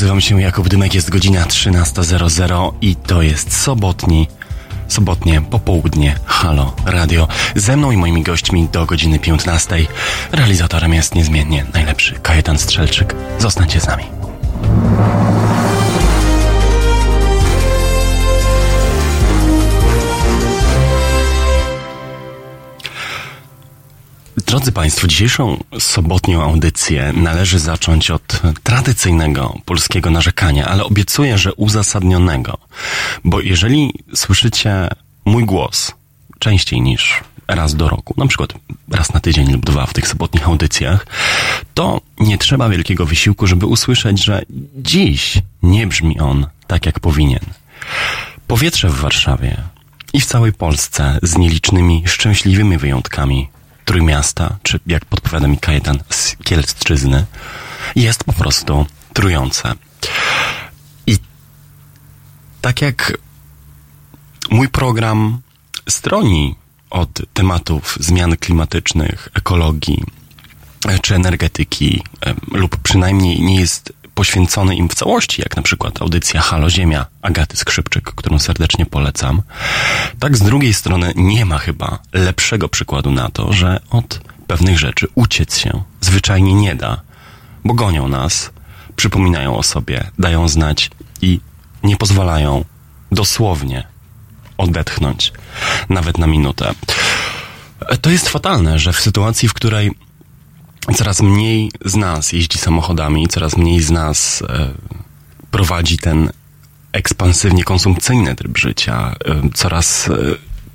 Nazywam się Jakub Dymek, jest godzina 13.00 i to jest sobotni, sobotnie popołudnie Halo Radio. Ze mną i moimi gośćmi do godziny 15. Realizatorem jest niezmiennie najlepszy Kajetan Strzelczyk. Zostańcie z nami. Drodzy Państwo, dzisiejszą sobotnią audycję należy zacząć od tradycyjnego polskiego narzekania, ale obiecuję, że uzasadnionego. Bo jeżeli słyszycie mój głos częściej niż raz do roku, na przykład raz na tydzień lub dwa w tych sobotnich audycjach, to nie trzeba wielkiego wysiłku, żeby usłyszeć, że dziś nie brzmi on tak, jak powinien. Powietrze w Warszawie i w całej Polsce z nielicznymi szczęśliwymi wyjątkami Trójmiasta, czy jak podpowiada mi Kajetan z Kielszczyzny, jest po prostu trujące. I tak jak mój program stroni od tematów zmian klimatycznych, ekologii czy energetyki, lub przynajmniej nie jest poświęcony im w całości, jak na przykład audycja Halo Ziemia Agaty Skrzypczyk, którą serdecznie polecam. Tak z drugiej strony nie ma chyba lepszego przykładu na to, że od pewnych rzeczy uciec się zwyczajnie nie da, bo gonią nas, przypominają o sobie, dają znać i nie pozwalają dosłownie odetchnąć, nawet na minutę. To jest fatalne, że w sytuacji, w której coraz mniej z nas jeździ samochodami, coraz mniej z nas e, prowadzi ten ekspansywnie konsumpcyjny tryb życia. E, coraz e,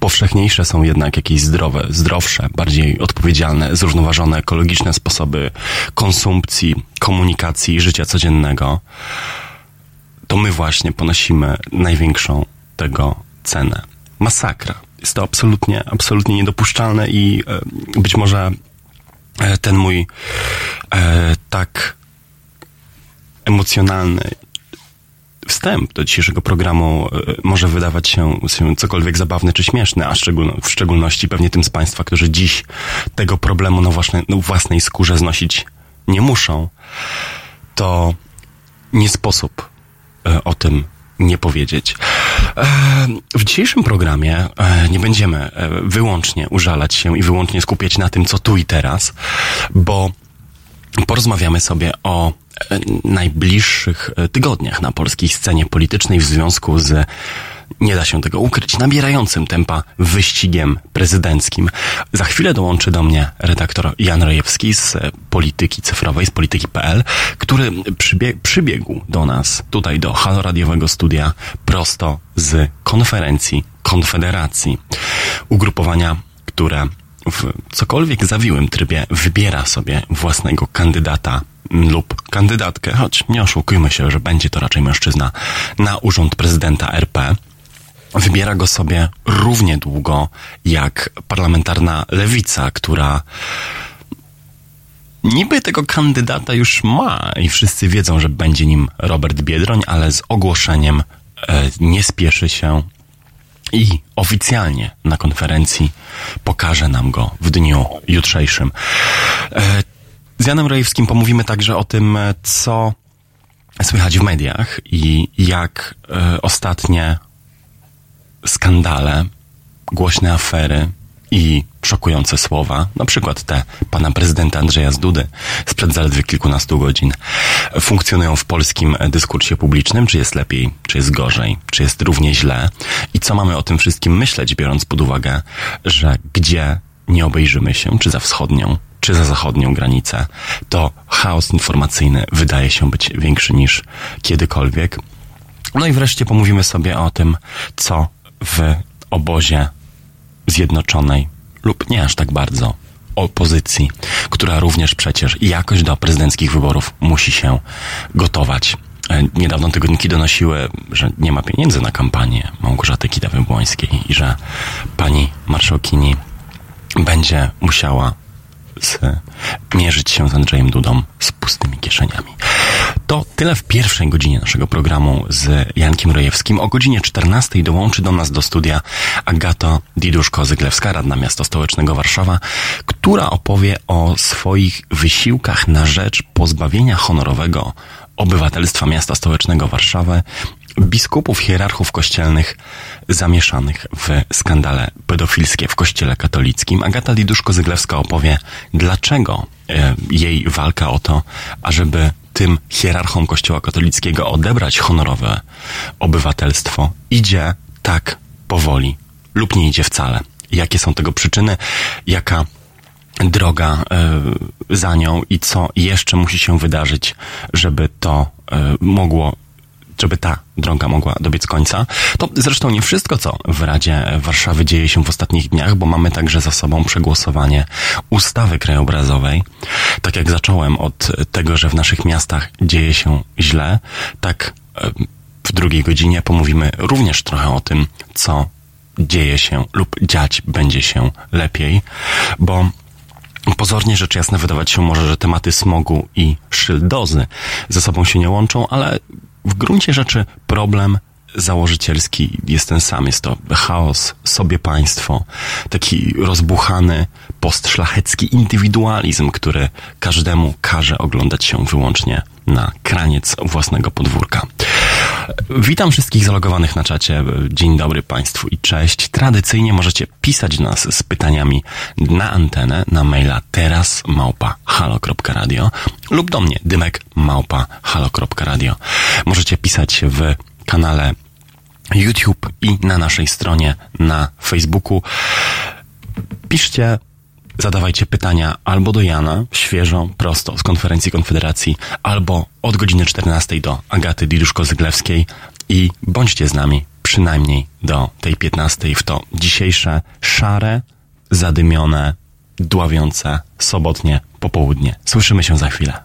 powszechniejsze są jednak jakieś zdrowe, zdrowsze, bardziej odpowiedzialne, zrównoważone, ekologiczne sposoby konsumpcji, komunikacji, życia codziennego. To my właśnie ponosimy największą tego cenę. Masakra. Jest to absolutnie, absolutnie niedopuszczalne i być może E, ten mój e, tak emocjonalny wstęp do dzisiejszego programu e, może wydawać się, cokolwiek zabawny czy śmieszny, a w szczególności pewnie tym z Państwa, którzy dziś tego problemu na własnej, na własnej skórze znosić nie muszą, to nie sposób e, o tym nie powiedzieć. E, w dzisiejszym programie nie będziemy wyłącznie użalać się i wyłącznie skupiać na tym, co tu i teraz, bo porozmawiamy sobie o najbliższych tygodniach na polskiej scenie politycznej w związku z nie da się tego ukryć, nabierającym tempa wyścigiem prezydenckim. Za chwilę dołączy do mnie redaktor Jan Rejewski z Polityki Cyfrowej, z polityki.pl, który przybieg przybiegł do nas, tutaj do Halo Radiowego Studia, prosto z konferencji Konfederacji. Ugrupowania, które w cokolwiek zawiłym trybie wybiera sobie własnego kandydata lub kandydatkę, choć nie oszukujmy się, że będzie to raczej mężczyzna, na urząd prezydenta RP wybiera go sobie równie długo jak parlamentarna lewica, która niby tego kandydata już ma i wszyscy wiedzą, że będzie nim Robert Biedroń, ale z ogłoszeniem e, nie spieszy się i oficjalnie na konferencji pokaże nam go w dniu jutrzejszym. E, z Janem Rojewskim pomówimy także o tym, co słychać w mediach i jak e, ostatnie skandale, głośne afery i szokujące słowa, na przykład te pana prezydenta Andrzeja Zdudy sprzed zaledwie kilkunastu godzin, funkcjonują w polskim dyskursie publicznym, czy jest lepiej, czy jest gorzej, czy jest równie źle i co mamy o tym wszystkim myśleć, biorąc pod uwagę, że gdzie nie obejrzymy się, czy za wschodnią, czy za zachodnią granicę, to chaos informacyjny wydaje się być większy niż kiedykolwiek. No i wreszcie pomówimy sobie o tym, co w obozie zjednoczonej lub nie aż tak bardzo opozycji, która również przecież jakoś do prezydenckich wyborów musi się gotować. E, niedawno tygodniki donosiły, że nie ma pieniędzy na kampanię Małgorzaty Kidawy-Błońskiej i że pani marszałkini będzie musiała z, mierzyć się z Andrzejem Dudą z pustymi kieszeniami. To tyle w pierwszej godzinie naszego programu z Jankiem Rojewskim. O godzinie 14 dołączy do nas do studia Agato Diduszko-Zyglewska, radna miasta stołecznego Warszawa, która opowie o swoich wysiłkach na rzecz pozbawienia honorowego obywatelstwa miasta stołecznego Warszawy, biskupów, hierarchów kościelnych zamieszanych w skandale pedofilskie w kościele katolickim. Agata Liduszko-Zyglewska opowie, dlaczego e, jej walka o to, ażeby tym hierarchom kościoła katolickiego odebrać honorowe obywatelstwo, idzie tak powoli lub nie idzie wcale. Jakie są tego przyczyny? Jaka droga y, za nią i co jeszcze musi się wydarzyć, żeby to y, mogło żeby ta droga mogła dobiec końca. To zresztą nie wszystko, co w Radzie Warszawy dzieje się w ostatnich dniach, bo mamy także za sobą przegłosowanie ustawy krajobrazowej. Tak jak zacząłem od tego, że w naszych miastach dzieje się źle, tak w drugiej godzinie pomówimy również trochę o tym, co dzieje się lub dziać będzie się lepiej, bo Pozornie rzecz jasna wydawać się może, że tematy smogu i szyldozy ze sobą się nie łączą, ale w gruncie rzeczy problem założycielski jest ten sam. Jest to chaos, sobie państwo, taki rozbuchany, postszlachecki indywidualizm, który każdemu każe oglądać się wyłącznie na kraniec własnego podwórka. Witam wszystkich zalogowanych na czacie. Dzień dobry Państwu i cześć. Tradycyjnie możecie pisać do nas z pytaniami na antenę na maila teraz małpa halo.radio lub do mnie dymek. Możecie pisać w kanale YouTube i na naszej stronie na Facebooku. Piszcie zadawajcie pytania albo do Jana, świeżo, prosto z konferencji Konfederacji, albo od godziny 14 do Agaty Diduszko-Zyglewskiej i bądźcie z nami przynajmniej do tej 15 w to dzisiejsze szare, zadymione, dławiące, sobotnie popołudnie. Słyszymy się za chwilę.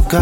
look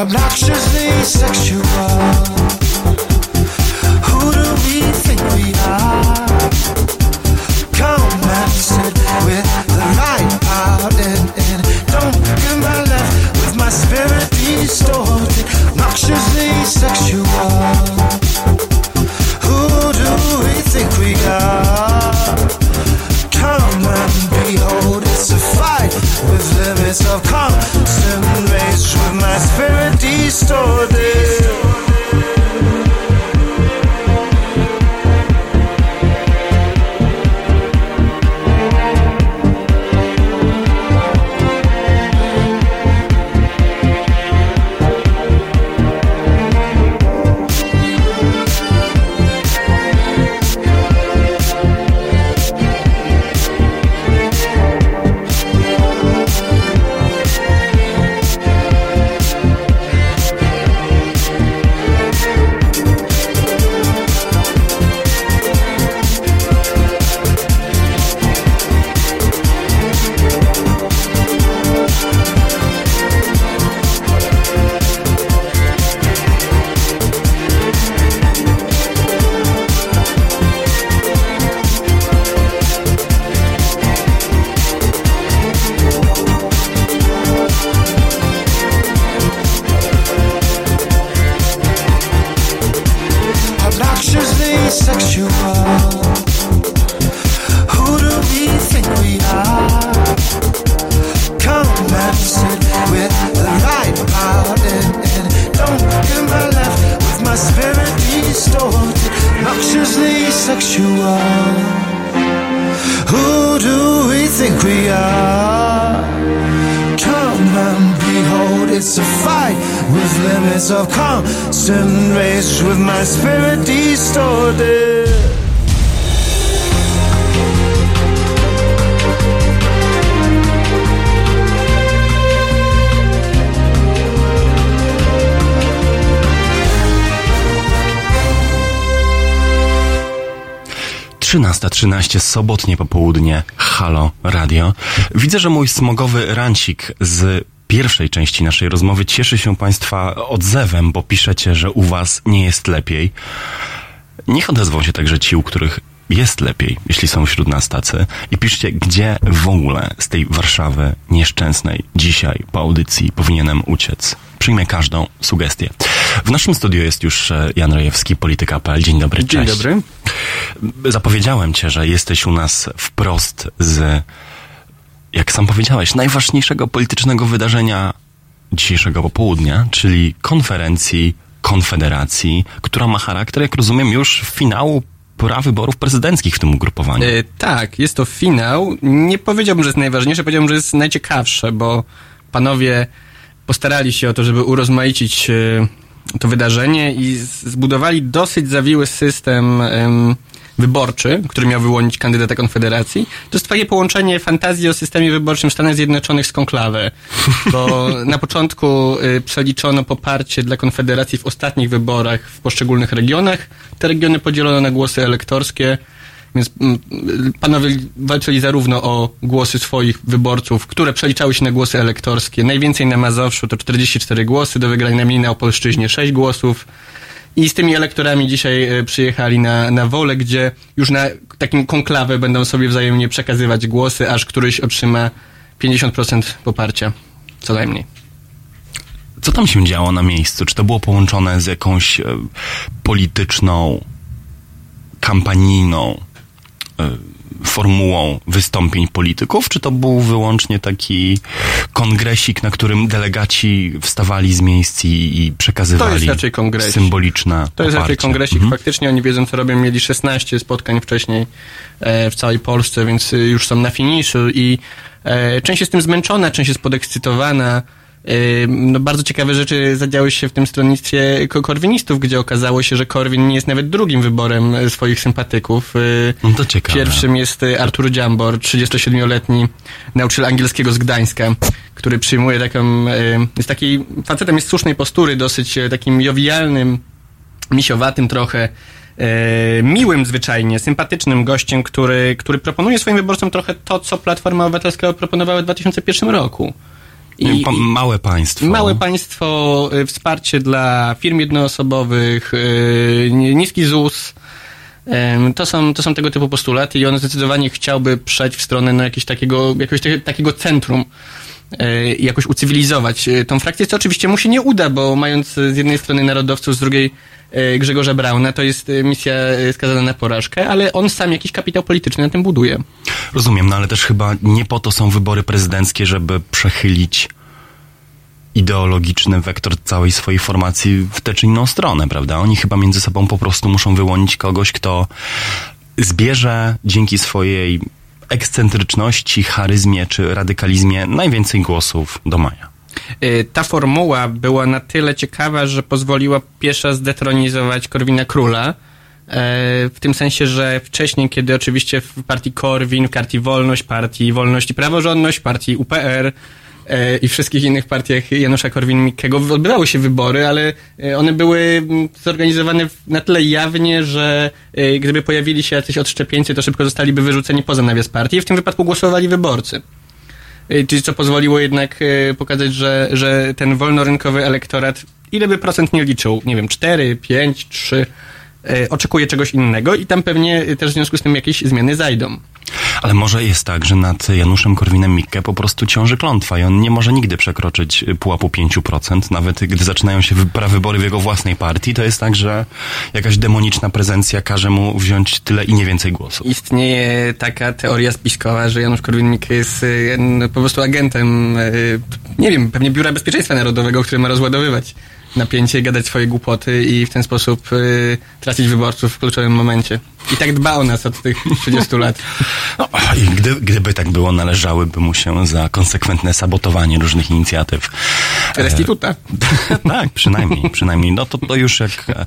Obnoxiously sexual. 19 sobotnie popołudnie Halo Radio. Widzę, że mój smogowy rancik z pierwszej części naszej rozmowy cieszy się Państwa odzewem, bo piszecie, że u Was nie jest lepiej. Niech odezwą się także ci, u których jest lepiej, jeśli są wśród nas tacy. I piszcie, gdzie w ogóle z tej Warszawy nieszczęsnej dzisiaj po audycji powinienem uciec. Przyjmę każdą sugestię. W naszym studiu jest już e, Jan Rejewski, Polityka.pl. Dzień dobry, cześć. Dzień dobry. Zapowiedziałem cię, że jesteś u nas wprost z, jak sam powiedziałeś, najważniejszego politycznego wydarzenia dzisiejszego popołudnia, czyli konferencji Konfederacji, która ma charakter, jak rozumiem, już finału pora wyborów prezydenckich w tym ugrupowaniu. E, tak, jest to finał. Nie powiedziałbym, że jest najważniejsze, powiedziałbym, że jest najciekawsze, bo panowie postarali się o to, żeby urozmaicić e, to wydarzenie i zbudowali dosyć zawiły system em, wyborczy, który miał wyłonić kandydata Konfederacji. To jest takie połączenie fantazji o systemie wyborczym Stanów Zjednoczonych z konklawy. Bo na początku y, przeliczono poparcie dla Konfederacji w ostatnich wyborach w poszczególnych regionach. Te regiony podzielono na głosy elektorskie. Więc mm, panowie walczyli zarówno o głosy swoich wyborców, które przeliczały się na głosy elektorskie. Najwięcej na Mazowszu to 44 głosy, do wygrania najmniej na Opolszczyźnie 6 głosów. I z tymi elektorami dzisiaj e, przyjechali na, na Wolę, gdzie już na takim konklawę będą sobie wzajemnie przekazywać głosy, aż któryś otrzyma 50% poparcia. Co najmniej. Co tam się działo na miejscu? Czy to było połączone z jakąś e, polityczną, kampanijną e, formułą wystąpień polityków, czy to był wyłącznie taki kongresik, na którym delegaci wstawali z miejsc i, i przekazywali To jest raczej kongresik. symboliczne To jest raczej poparcie? kongresik. Mhm. Faktycznie oni wiedzą, co robią. Mieli 16 spotkań wcześniej e, w całej Polsce, więc y, już są na finiszu i e, część jest tym zmęczona, część jest podekscytowana. No, bardzo ciekawe rzeczy zadziały się w tym stronnictwie ko- korwinistów, gdzie okazało się, że Korwin nie jest nawet drugim wyborem e, swoich sympatyków. E, No to ciekawe. Pierwszym jest e, Artur Dziambor, 37-letni nauczyciel angielskiego z Gdańska, który przyjmuje taką, e, jest taki facetem jest słusznej postury, dosyć takim jowialnym, misiowatym trochę, miłym zwyczajnie, sympatycznym gościem, który, który proponuje swoim wyborcom trochę to, co Platforma Obywatelska proponowała w 2001 roku. I, małe państwo. Małe państwo, y, wsparcie dla firm jednoosobowych, y, niski ZUS. To są, to są tego typu postulaty i on zdecydowanie chciałby przejść w stronę no, jakiegoś takiego, jakiegoś te- takiego centrum y, i jakoś ucywilizować y, tą frakcję, co oczywiście mu się nie uda, bo mając z jednej strony narodowców, z drugiej Grzegorza Brauna, to jest y, misja y, skazana na porażkę, ale on sam jakiś kapitał polityczny na tym buduje. Rozumiem, no ale też chyba nie po to są wybory prezydenckie, żeby przechylić ideologiczny wektor całej swojej formacji w tę czy inną stronę, prawda? Oni chyba między sobą po prostu muszą wyłonić kogoś, kto zbierze dzięki swojej ekscentryczności, charyzmie czy radykalizmie najwięcej głosów do maja. Y, Ta formuła była na tyle ciekawa, że pozwoliła pierwsza zdetronizować Korwina Króla. e, W tym sensie, że wcześniej, kiedy oczywiście w partii Korwin, w partii Wolność, partii Wolność i Praworządność, partii UPR e, i wszystkich innych partiach Janusza Korwin-Mikkego odbywały się wybory, ale one były zorganizowane na tyle jawnie, że gdyby pojawili się jacyś odszczepieńcy, to szybko zostaliby wyrzuceni poza nawias partii i w tym wypadku głosowali wyborcy. Y, co pozwoliło jednak y, pokazać, że, że ten wolnorynkowy elektorat, ile by procent nie liczył, nie wiem, 4, 5, 3, y, oczekuje czegoś innego i tam pewnie też w związku z tym jakieś zmiany zajdą. Ale może jest tak, że nad Januszem Korwinem-Mikke po prostu ciąży klątwa i on nie może nigdy przekroczyć pułapu 5%, nawet gdy zaczynają się wy- prawybory w jego własnej partii, to jest tak, że jakaś demoniczna prezencja każe mu wziąć tyle i nie więcej głosów. Istnieje taka teoria spiskowa, że Janusz Korwin-Mikke jest no, po prostu agentem, y, nie wiem, pewnie Biura Bezpieczeństwa Narodowego, który ma rozładowywać napięcie, gadać swoje głupoty i w ten sposób y, tracić wyborców w kluczowym momencie. I tak dba o nas od tych 30 lat. No, i gdy, gdyby tak było, należałyby mu się za konsekwentne sabotowanie różnych inicjatyw. Restituta. tak, przynajmniej, przynajmniej. No to, to już jak e,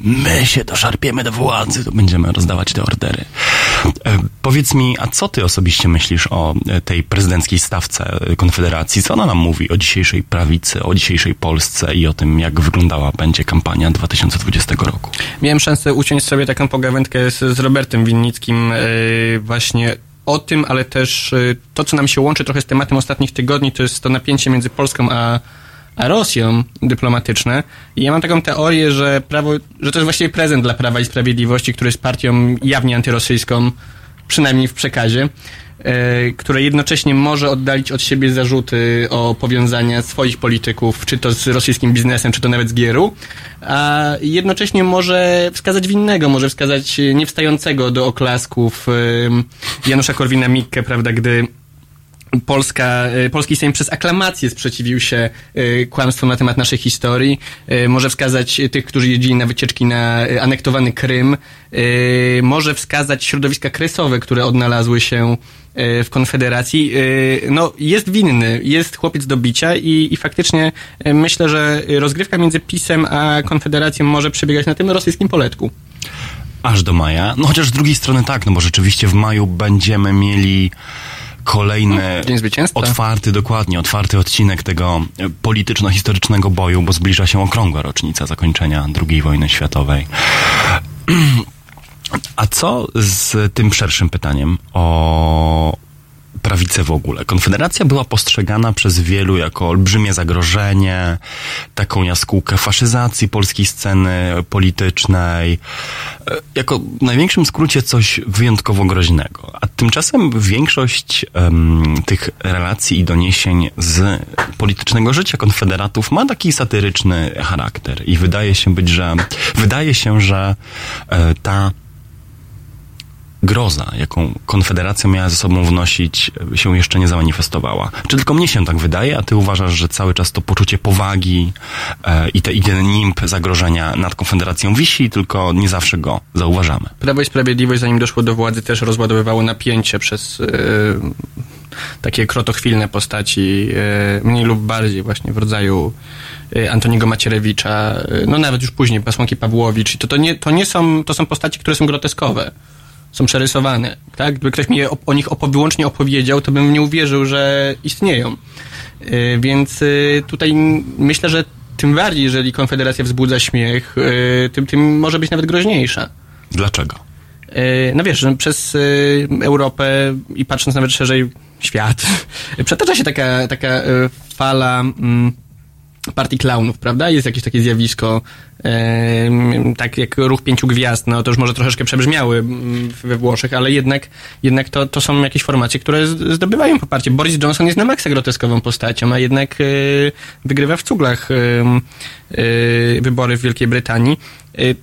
my się doszarpiemy do władzy, to będziemy rozdawać te ordery. E, Powiedz mi, a co ty osobiście myślisz o e, tej prezydenckiej stawce e, Konfederacji? Co ona nam mówi o dzisiejszej prawicy, o dzisiejszej Polsce i o tym, jak wyglądała będzie kampania 2020 roku? Miałem szansę uciąć sobie taką pogawędkę z, z Robertem Winnickim yy, właśnie o tym, ale też to, co nam się łączy trochę z tematem ostatnich tygodni, to jest to napięcie między Polską a Rosją dyplomatyczne. I ja mam taką teorię, że prawo, że to jest właściwie prezent dla Prawa i Sprawiedliwości, który jest partią jawnie antyrosyjską, przynajmniej w przekazie, e, które jednocześnie może oddalić od siebie zarzuty o powiązania swoich polityków, czy to z rosyjskim biznesem, czy to nawet z Gieru, a jednocześnie może wskazać winnego, może wskazać niewstającego do oklasków e, Janusza Korwina-Mikke, prawda, gdy Polska, e, polski Sejm przez aklamację sprzeciwił się e, kłamstwom na temat naszej historii. E, Może wskazać tych, którzy jeździli na wycieczki na anektowany Krym. Może wskazać środowiska kresowe, które odnalazły się w Konfederacji. No, jest winny, jest chłopiec do bicia i, i faktycznie myślę, że rozgrywka między PiSem a Konfederacją może przebiegać na tym rosyjskim poletku. Aż do maja. No chociaż z drugiej strony tak, no bo rzeczywiście w maju będziemy mieli kolejny otwarty, dokładnie, otwarty odcinek tego e, polityczno-historycznego boju, bo zbliża się okrągła rocznica zakończenia II wojny światowej. A co z tym szerszym pytaniem o prawicę w ogóle? Konfederacja była postrzegana przez wielu jako olbrzymie zagrożenie, taką jaskółkę faszyzacji polskiej sceny politycznej, e, jako w największym skrócie coś wyjątkowo groźnego. A tymczasem większość em, tych relacji i doniesień z politycznego życia konfederatów ma taki satyryczny charakter i wydaje się być, że wydaje się, że e, ta groza, jaką Konfederacja miała ze sobą wnosić, się jeszcze nie zamanifestowała. Czy tylko mnie się tak wydaje, a ty uważasz, że cały czas to poczucie powagi e, i, te, i ten nimb zagrożenia nad Konfederacją wisi, tylko nie zawsze go zauważamy. Prawo i Sprawiedliwość, zanim doszło do władzy, też rozładowywało napięcie przez e, takie krotochwilne postaci, e, mniej lub bardziej właśnie w rodzaju e, Antoniego Macierewicza, no nawet już później Pasłanki Pawłowicz. I to, to, nie, to nie są, to są postaci, które są groteskowe. Są przerysowane, tak? Gdyby ktoś mi je o, nich opo, wyłącznie opowiedział, to bym nie uwierzył, że istnieją. E, Więc e, tutaj myślę, że tym bardziej, jeżeli Konfederacja wzbudza śmiech, y, tym, tym może być nawet groźniejsza. Dlaczego? Y, No wiesz, że przez y, Europę i patrząc nawet szerzej świat, przetacza się taka, taka y, fala mm, partii klaunów, prawda? Jest jakieś takie zjawisko, tak jak ruch pięciu gwiazd, no to już może troszeczkę przebrzmiały mm, we Włoszech, ale jednak, jednak to, to są jakieś formacje, które zdobywają poparcie. Boris Johnson jest na maksa groteskową postacią, a jednak y, wygrywa w cuglach y, wybory w Wielkiej Brytanii. Y,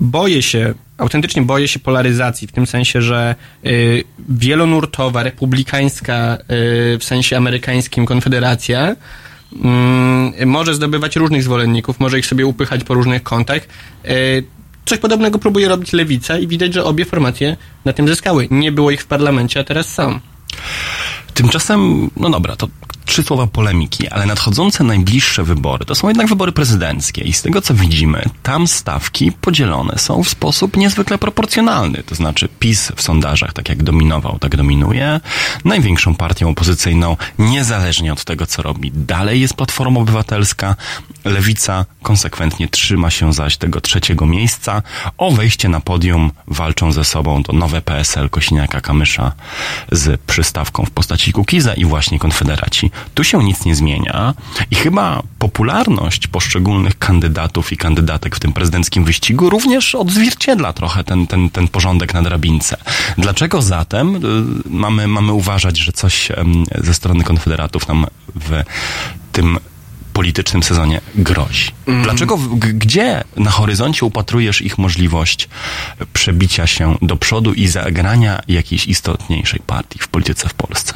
boję się, autentycznie boję się polaryzacji, w tym sensie, że y, wielonurtowa, republikańska w sensie amerykańskim konfederacja może zdobywać różnych zwolenników, może ich sobie upychać po różnych kątach. Y, Coś podobnego próbuje robić lewica i widać, że obie formacje na tym zyskały. Nie było ich w parlamencie, a teraz są. Tymczasem, no dobra, to trzy słowa polemiki, ale nadchodzące najbliższe wybory to są jednak wybory prezydenckie i z tego co widzimy, tam stawki podzielone są w sposób niezwykle proporcjonalny. To znaczy PiS w sondażach, tak jak dominował, tak dominuje. Największą partią opozycyjną, niezależnie od tego co robi, dalej jest Platforma Obywatelska. Lewica konsekwentnie trzyma się zaś tego trzeciego miejsca. O wejście na podium walczą ze sobą to nowe PSL Kosiniaka-Kamysza z przystawką w postaci Kukiza i właśnie Konfederaci. Tu się nic nie zmienia i chyba popularność poszczególnych kandydatów i kandydatek w tym prezydenckim wyścigu również odzwierciedla trochę ten, ten, ten porządek na drabince. Dlaczego zatem y, mamy, mamy uważać, że coś ze strony Konfederatów nam w tym politycznym sezonie grozi. Dlaczego, w- g- gdzie na horyzoncie upatrujesz ich możliwość przebicia się do przodu i zagrania jakiejś istotniejszej partii w polityce w Polsce?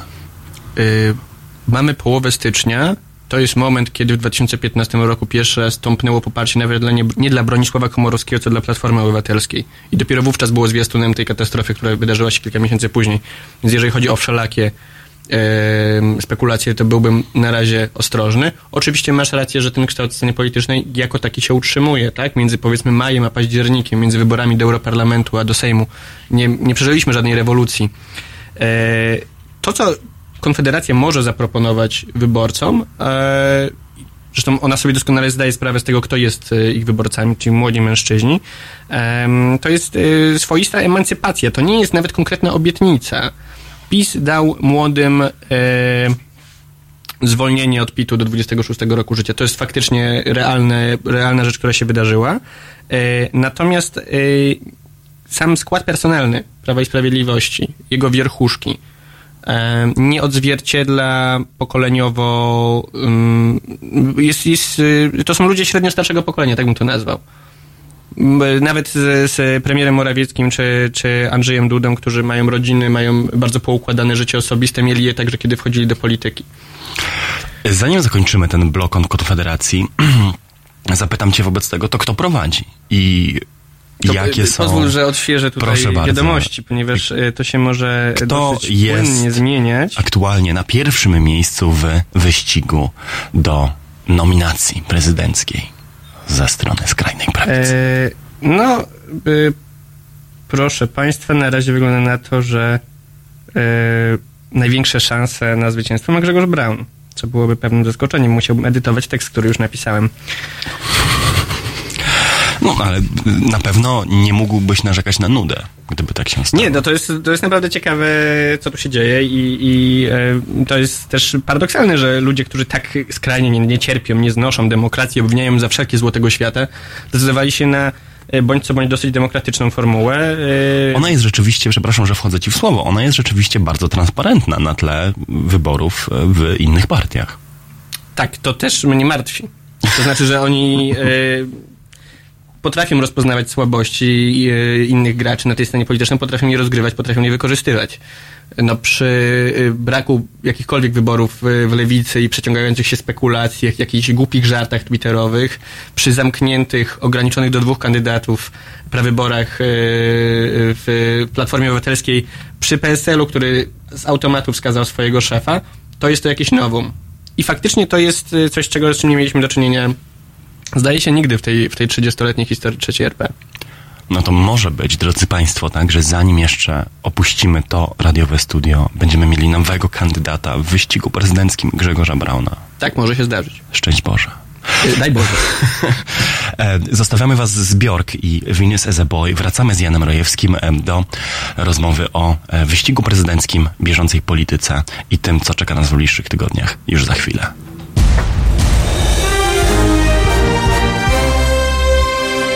Mamy połowę stycznia. To jest moment, kiedy w 2015 roku pierwszy raz stąpnęło poparcie nawet dla nie, nie dla Bronisława Komorowskiego, co dla Platformy Obywatelskiej. I dopiero wówczas było zwiastunem tej katastrofy, która wydarzyła się kilka miesięcy później. Więc jeżeli chodzi o wszelakie em, spekulacje, to byłbym na razie ostrożny. Oczywiście masz rację, że ten kształt sceny politycznej jako taki się utrzymuje, tak? Między powiedzmy majem a październikiem, między wyborami do Europarlamentu a do Sejmu. Nie, nie przeżyliśmy żadnej rewolucji. E, to, co Konfederacja może zaproponować wyborcom, e, zresztą ona sobie doskonale zdaje sprawę z tego, kto jest e, ich wyborcami, czyli młodzi mężczyźni, to jest e, swoista emancypacja. To nie jest nawet konkretna obietnica. PiS dał młodym zwolnienie od PIT-u do 26 roku życia. To jest faktycznie realne, realna rzecz, która się wydarzyła. Natomiast sam skład personalny Prawa i Sprawiedliwości, jego wierchuszki, nie odzwierciedla pokoleniowo. Jest, jest, y, to są ludzie średnio starszego pokolenia, tak bym to nazwał. Nawet z, z premierem Morawieckim czy, czy Andrzejem Dudą, którzy mają rodziny, mają bardzo poukładane życie osobiste, mieli je także, kiedy wchodzili do polityki. Zanim zakończymy ten blok o Konfederacji, zapytam cię wobec tego, to kto prowadzi i To, jakie są... Pozwól, że odświeżę tutaj Proszę bardzo. wiadomości, ponieważ y, to się może Kto dosyć jest płynnie zmieniać. aktualnie na pierwszym miejscu w wyścigu do nominacji prezydenckiej ze strony skrajnej prawicy? E, no, y, proszę Państwa, na razie wygląda na to, że e, największe szanse na zwycięstwo ma Grzegorz Braun, co byłoby pewnym zaskoczeniem. Musiałbym edytować tekst, który już napisałem. No, ale na pewno nie mógłbyś narzekać na nudę, gdyby tak się stało. Nie, no to jest, to jest naprawdę ciekawe, co tu się dzieje i, i e, to jest też paradoksalne, że ludzie, którzy tak skrajnie nie, nie cierpią, nie znoszą demokracji, obwiniają za wszelkie złotego świata, zdecydowali się na e, bądź co bądź dosyć demokratyczną formułę. e, Ona jest rzeczywiście, przepraszam, że wchodzę ci w słowo, ona jest rzeczywiście bardzo transparentna na tle wyborów w innych partiach. Tak, to też mnie martwi. To znaczy, że oni e, potrafią rozpoznawać słabości e, innych graczy na tej scenie politycznej, potrafią je rozgrywać, potrafią je wykorzystywać. No przy e, braku jakichkolwiek wyborów e, w lewicy i przeciągających się spekulacjach, jakichś głupich żartach twitterowych, przy zamkniętych, ograniczonych do dwóch kandydatów prawyborach w Platformie Obywatelskiej, przy PSL-u, który z automatu wskazał swojego szefa, to jest to jakieś nowum. I faktycznie to jest coś, czego z czym nie mieliśmy do czynienia, Zdaje się nigdy w tej, w tej 30-letniej historii III RP. No to może być, drodzy Państwo, tak, że zanim jeszcze opuścimy to radiowe studio, będziemy mieli nowego kandydata w wyścigu prezydenckim Grzegorza Brauna. Tak może się zdarzyć. Szczęść Boże. Y, daj Boże. E, zostawiamy Was z Bjork i Venus as a Boy. Wracamy z Janem Rojewskim do rozmowy o e, wyścigu prezydenckim, bieżącej polityce i tym, co czeka nas w bliższych tygodniach już za chwilę.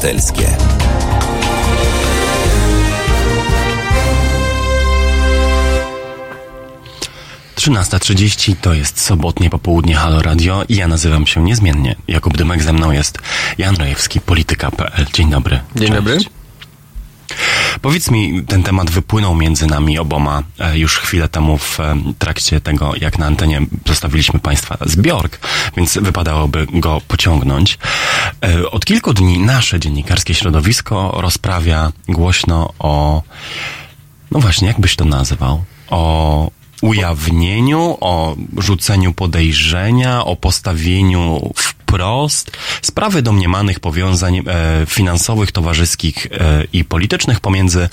Obywatelskie. Trzynasta trzydzieści to jest sobotnie popołudnie Halo Radio i ja nazywam się niezmiennie. Jakub Dymek, ze mną jest Jan Rojewski, polityka.pl. Dzień dobry. Dzień Cześć. dobry. Powiedz mi, ten temat wypłynął między nami oboma e, już chwilę temu w e, trakcie tego, jak na antenie zostawiliśmy Państwa zbiork, więc wypadałoby go pociągnąć. E, Od kilku dni nasze dziennikarskie środowisko rozprawia głośno o, no właśnie, jak byś to nazwał? O ujawnieniu, o rzuceniu podejrzenia, o postawieniu wprost sprawy domniemanych powiązań e, finansowych, towarzyskich e, i politycznych pomiędzy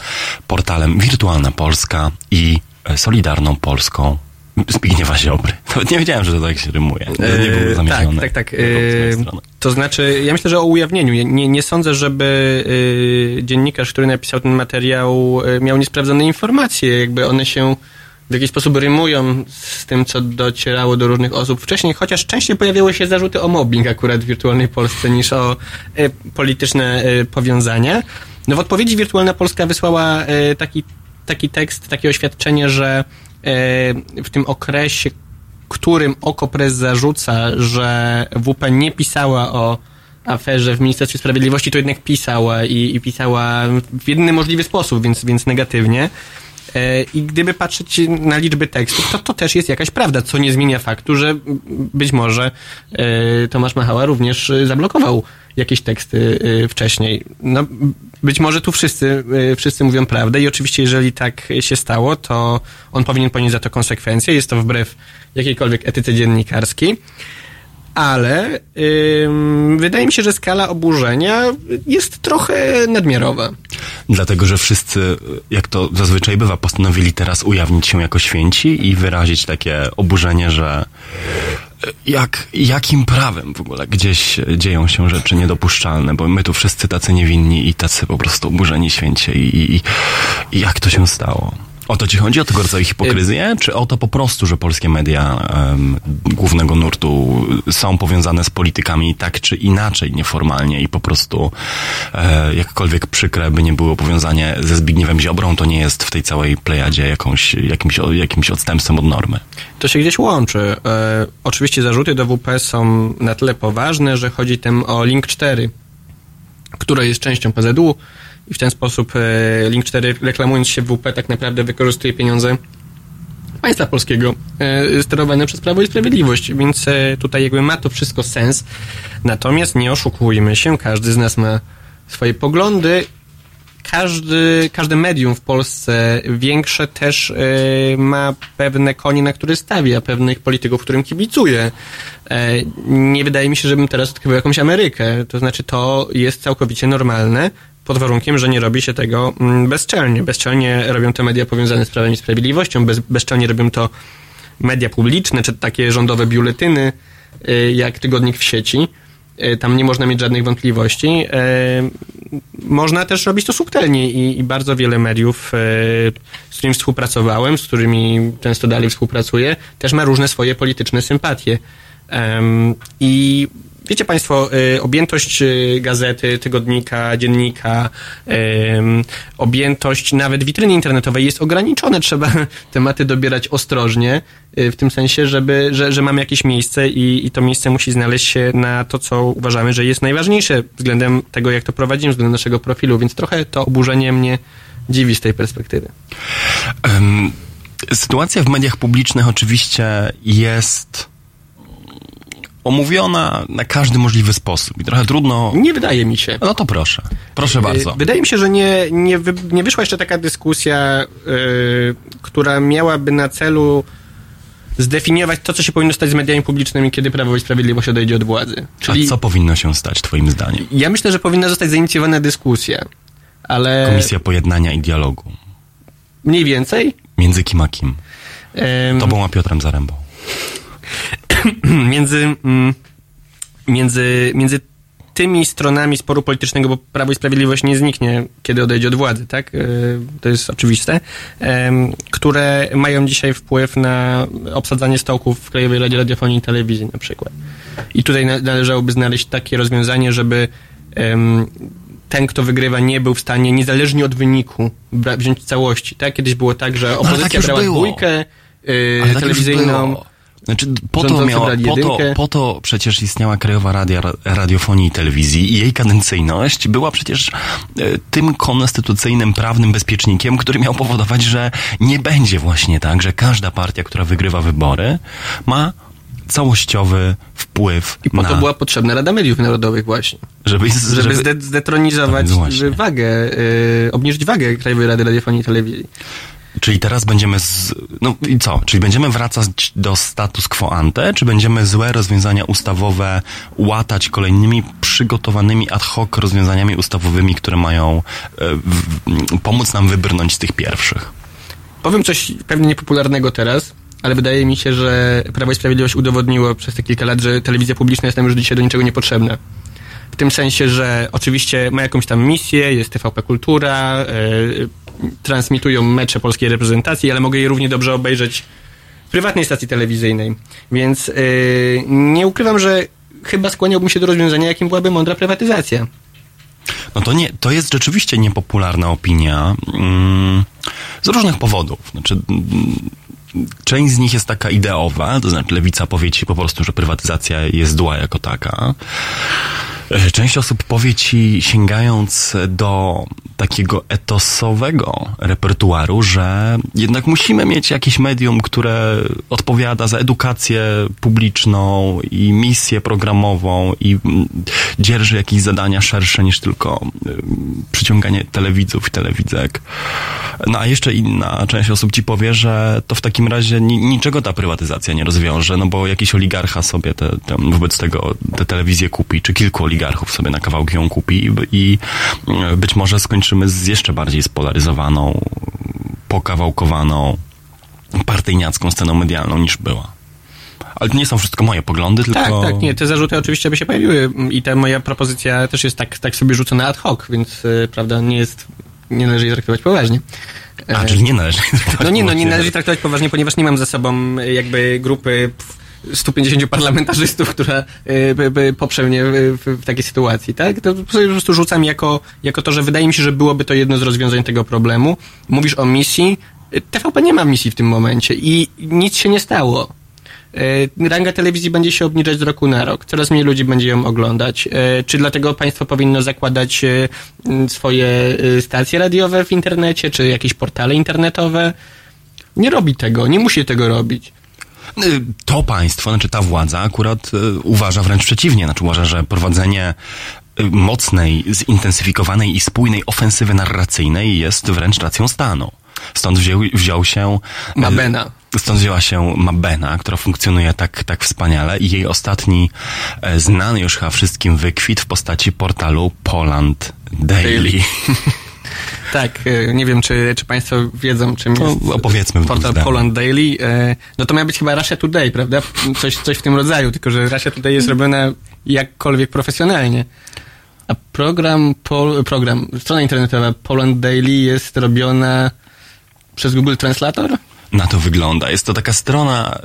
portalem Wirtualna Polska i Solidarną Polską Zbigniewa Ziobry. Nawet nie wiedziałem, że to tak się rymuje. Nie było E, zamierzone. Tak, tak, tak. To znaczy, ja myślę, że o ujawnieniu. Ja Nie, nie sądzę, żeby e, dziennikarz, który napisał ten materiał, miał niesprawdzone informacje. Jakby one się w jakiś sposób rymują z tym, co docierało do różnych osób wcześniej, chociaż częściej pojawiały się zarzuty o mobbing akurat w wirtualnej Polsce niż o polityczne powiązania. No w odpowiedzi Wirtualna Polska wysłała taki, taki tekst, takie oświadczenie, że w tym okresie, którym Okopres zarzuca, że WP nie pisała o aferze w Ministerstwie Sprawiedliwości, to jednak pisała i, i pisała w jedyny możliwy sposób, więc, więc negatywnie. E, I gdyby patrzeć na liczby tekstów, to to też jest jakaś prawda, co nie zmienia faktu, że być może e, Tomasz Machała również e, zablokował jakieś teksty wcześniej. No, być może tu wszyscy, wszyscy mówią prawdę i oczywiście jeżeli tak się stało, to on powinien ponieść za to konsekwencje. Jest to wbrew jakiejkolwiek etyce dziennikarskiej. Ale ym, wydaje mi się, że skala oburzenia jest trochę nadmiarowa. Dlatego, że wszyscy, jak to zazwyczaj bywa, postanowili teraz ujawnić się jako święci i wyrazić takie oburzenie, że jak, jakim prawem w ogóle gdzieś dzieją się rzeczy niedopuszczalne, bo my tu wszyscy tacy niewinni i tacy po prostu oburzeni święcie i, i, i jak to się stało? O to ci chodzi? O tego rodzaju hipokryzję? Czy o to po prostu, że polskie media głównego nurtu są powiązane z politykami tak czy inaczej nieformalnie i po prostu e, jakkolwiek przykre by nie było powiązanie ze Zbigniewem Ziobrą, to nie jest w tej całej plejadzie jakąś, jakimś, jakimś odstępstwem od normy. To się gdzieś łączy. E, oczywiście zarzuty do WP są na tyle poważne, że chodzi tam o Link 4, które jest częścią PZU i w ten sposób e, Link 4 reklamując się w WP tak naprawdę wykorzystuje pieniądze państwa polskiego e, sterowane przez Prawo i Sprawiedliwość, więc e, tutaj jakby ma to wszystko sens. Natomiast nie oszukujmy się, każdy z nas ma swoje poglądy. Każdy, każde medium w Polsce większe też e, ma pewne konie, na które stawia, pewnych polityków, którym kibicuje. E, nie wydaje mi się, żebym teraz odkrywał jakąś Amerykę. To znaczy, to jest całkowicie normalne, pod warunkiem, że nie robi się tego mm, bezczelnie. Bezczelnie robią to media powiązane z Prawem i Sprawiedliwością, bez, bezczelnie robią to media publiczne, czy takie rządowe biuletyny, y, jak Tygodnik w sieci. Y, Tam nie można mieć żadnych wątpliwości. Y, Można też robić to subtelnie i, i bardzo wiele mediów, y, z którymi współpracowałem, z którymi często dalej współpracuję, też ma różne swoje polityczne sympatie. I wiecie Państwo, y, objętość y, gazety, tygodnika, dziennika, objętość nawet witryny internetowej jest ograniczona. Trzeba tematy dobierać ostrożnie, y, w tym sensie, żeby, że, że mamy jakieś miejsce i, i to miejsce musi znaleźć się na to, co uważamy, że jest najważniejsze względem tego, jak to prowadzimy, względem naszego profilu, więc trochę to oburzenie mnie dziwi z tej perspektywy. Em, sytuacja w mediach publicznych oczywiście jest omówiona na każdy możliwy sposób i trochę trudno... Nie wydaje mi się. No to proszę. Proszę bardzo. Y, Wydaje mi się, że nie, nie, nie wyszła jeszcze taka dyskusja, y, która miałaby na celu zdefiniować to, co się powinno stać z mediami publicznymi, kiedy Prawo i Sprawiedliwość odejdzie od władzy. Czyli A co powinno się stać, twoim zdaniem? ja myślę, że powinna zostać zainicjowana dyskusja, ale Komisja Pojednania i Dialogu. mniej więcej Między kim a kim? em, Tobą a Piotrem Zarębą. między, mm, między, między tymi stronami sporu politycznego, bo Prawo i Sprawiedliwość nie zniknie, kiedy odejdzie od władzy, tak? E, To jest oczywiste. Które mają dzisiaj wpływ na obsadzanie stołków w Krajowej Radzie Radiofonii i Telewizji na przykład. I tutaj na- należałoby znaleźć takie rozwiązanie, żeby ten, kto wygrywa, nie był w stanie, niezależnie od wyniku, wziąć całości. Tak? Kiedyś było tak, że opozycja tak już brała było. dwójkę y, tak już telewizyjną. było. Znaczy, po to, miała, po, to, po to przecież istniała Krajowa Radia Radiofonii i Telewizji i jej kadencyjność była przecież e, tym konstytucyjnym, prawnym bezpiecznikiem, który miał powodować, że nie będzie właśnie tak, że każda partia, która wygrywa wybory, ma całościowy wpływ I po na... to była potrzebna Rada Mediów Narodowych właśnie. żeby, Żeby, zde- zdetronizować właśnie. wagę, y, obniżyć wagę Krajowej Rady Radiofonii i Telewizji. Czyli teraz będziemy z... No i co? Czyli będziemy wracać do status quo ante, czy będziemy złe rozwiązania ustawowe łatać kolejnymi przygotowanymi ad hoc rozwiązaniami ustawowymi, które mają e, w, pomóc nam wybrnąć z tych pierwszych? Powiem coś pewnie niepopularnego teraz, ale wydaje mi się, że Prawo i Sprawiedliwość udowodniło przez te kilka lat, że telewizja publiczna jest nam już dzisiaj do niczego niepotrzebna. W tym sensie, że oczywiście ma jakąś tam misję, jest TVP Kultura, y, transmitują mecze polskiej reprezentacji, ale mogę je równie dobrze obejrzeć w prywatnej stacji telewizyjnej. Więc y, nie ukrywam, że chyba skłaniałbym się do rozwiązania, jakim byłaby mądra prywatyzacja. No to nie, to jest rzeczywiście niepopularna opinia mm, z różnych powodów. Znaczy, mm, część z nich jest taka ideowa, to znaczy lewica powie ci po prostu, że prywatyzacja jest zła jako taka. E, Część osób powie ci, sięgając do takiego etosowego repertuaru, że jednak musimy mieć jakieś medium, które odpowiada za edukację publiczną i misję programową i dzierży jakieś zadania szersze niż tylko przyciąganie telewidzów i telewidzek. No a jeszcze inna część osób ci powie, że to w takim razie ni niczego ta prywatyzacja nie rozwiąże, no bo jakiś oligarcha sobie te, te, wobec tego te telewizję kupi, czy kilku oligarchów sobie na kawałki ją kupi i, i być może skończymy z jeszcze bardziej spolaryzowaną, pokawałkowaną, partyjniacką sceną medialną niż była. Ale to nie są wszystko moje poglądy, tylko... Tak, tak, nie, te zarzuty oczywiście by się pojawiły i ta moja propozycja też jest tak, tak sobie rzucona ad hoc, więc y, prawda, nie jest, nie należy jej traktować poważnie. A, E, czyli nie należy... No nie, no nie należy traktować poważnie, ponieważ nie mam za sobą y, jakby grupy 150 parlamentarzystów, która y, poprze mnie w, takiej sytuacji, tak? To po prostu rzucam jako, jako to, że wydaje mi się, że byłoby to jedno z rozwiązań tego problemu. Mówisz o misji. TVP nie ma misji w tym momencie i nic się nie stało. Y, Ranga telewizji będzie się obniżać z roku na rok. Coraz mniej ludzi będzie ją oglądać. Y, Czy dlatego państwo powinno zakładać y, swoje stacje radiowe w internecie, czy jakieś portale internetowe? Nie robi tego, nie musi tego robić. Y, To państwo, znaczy ta władza akurat y, uważa wręcz przeciwnie. Znaczy uważa, że prowadzenie y, mocnej, zintensyfikowanej i spójnej ofensywy narracyjnej jest wręcz racją stanu. Stąd wziął, wziął się... Mabena. Stąd wzięła się Mabena, która funkcjonuje tak, tak wspaniale i jej ostatni e, znany już chyba wszystkim wykwit w postaci portalu Poland Daily. Daily. Tak, y, nie wiem, czy, czy Państwo wiedzą, czym To jest opowiedzmy portal. Poland Daily. y, No to miał być chyba Russia Today, prawda? Coś, coś w tym rodzaju, tylko że Russia Today jest robiona jakkolwiek profesjonalnie. A program, pol, program, strona internetowa Poland Daily jest robiona przez Google Translator? Na to wygląda. Jest to taka strona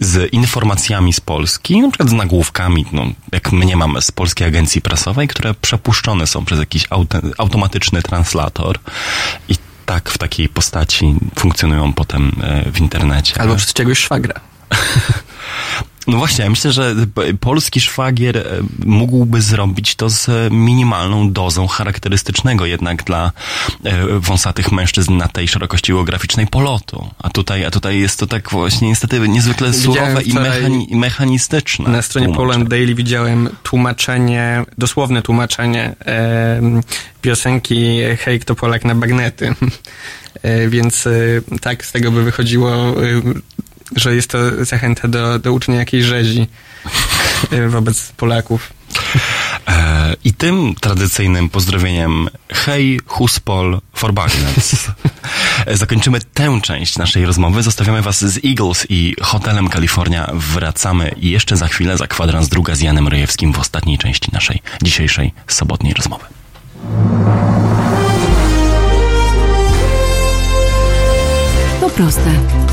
y, z informacjami z Polski, na przykład z nagłówkami, no, jak my nie mamy z Polskiej Agencji Prasowej, które przepuszczone są przez jakiś auto, automatyczny translator i tak w takiej postaci funkcjonują potem y, w internecie. Albo przez czegoś szwagra. No właśnie, ja myślę, że polski szwagier e, mógłby zrobić to z e, minimalną dozą charakterystycznego jednak dla e, wąsatych mężczyzn na tej szerokości geograficznej polotu. A tutaj, a tutaj jest to tak właśnie niestety niezwykle surowe i, mechani- mechanistyczne. Na stronie tłumaczenie. Poland Daily widziałem tłumaczenie, dosłowne tłumaczenie em, piosenki Hej, kto Polak na bagnety. E, więc e, tak z tego by wychodziło, e, że jest to zachęta do, do uczenia jakiejś rzezi e, wobec Polaków. E, I tym tradycyjnym pozdrowieniem Hej, Huspol, Forbagnets. E, zakończymy tę część naszej rozmowy. Zostawiamy Was z Eagles i Hotelem Kalifornia. Wracamy jeszcze za chwilę za kwadrans druga z Janem Rejewskim w ostatniej części naszej dzisiejszej sobotniej rozmowy. To proste.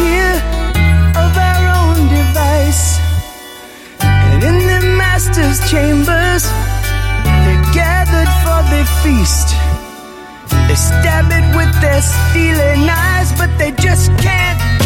here of our own device. And in the master's chambers, they're gathered for the feast. They stab it with their stealing eyes, but they just can't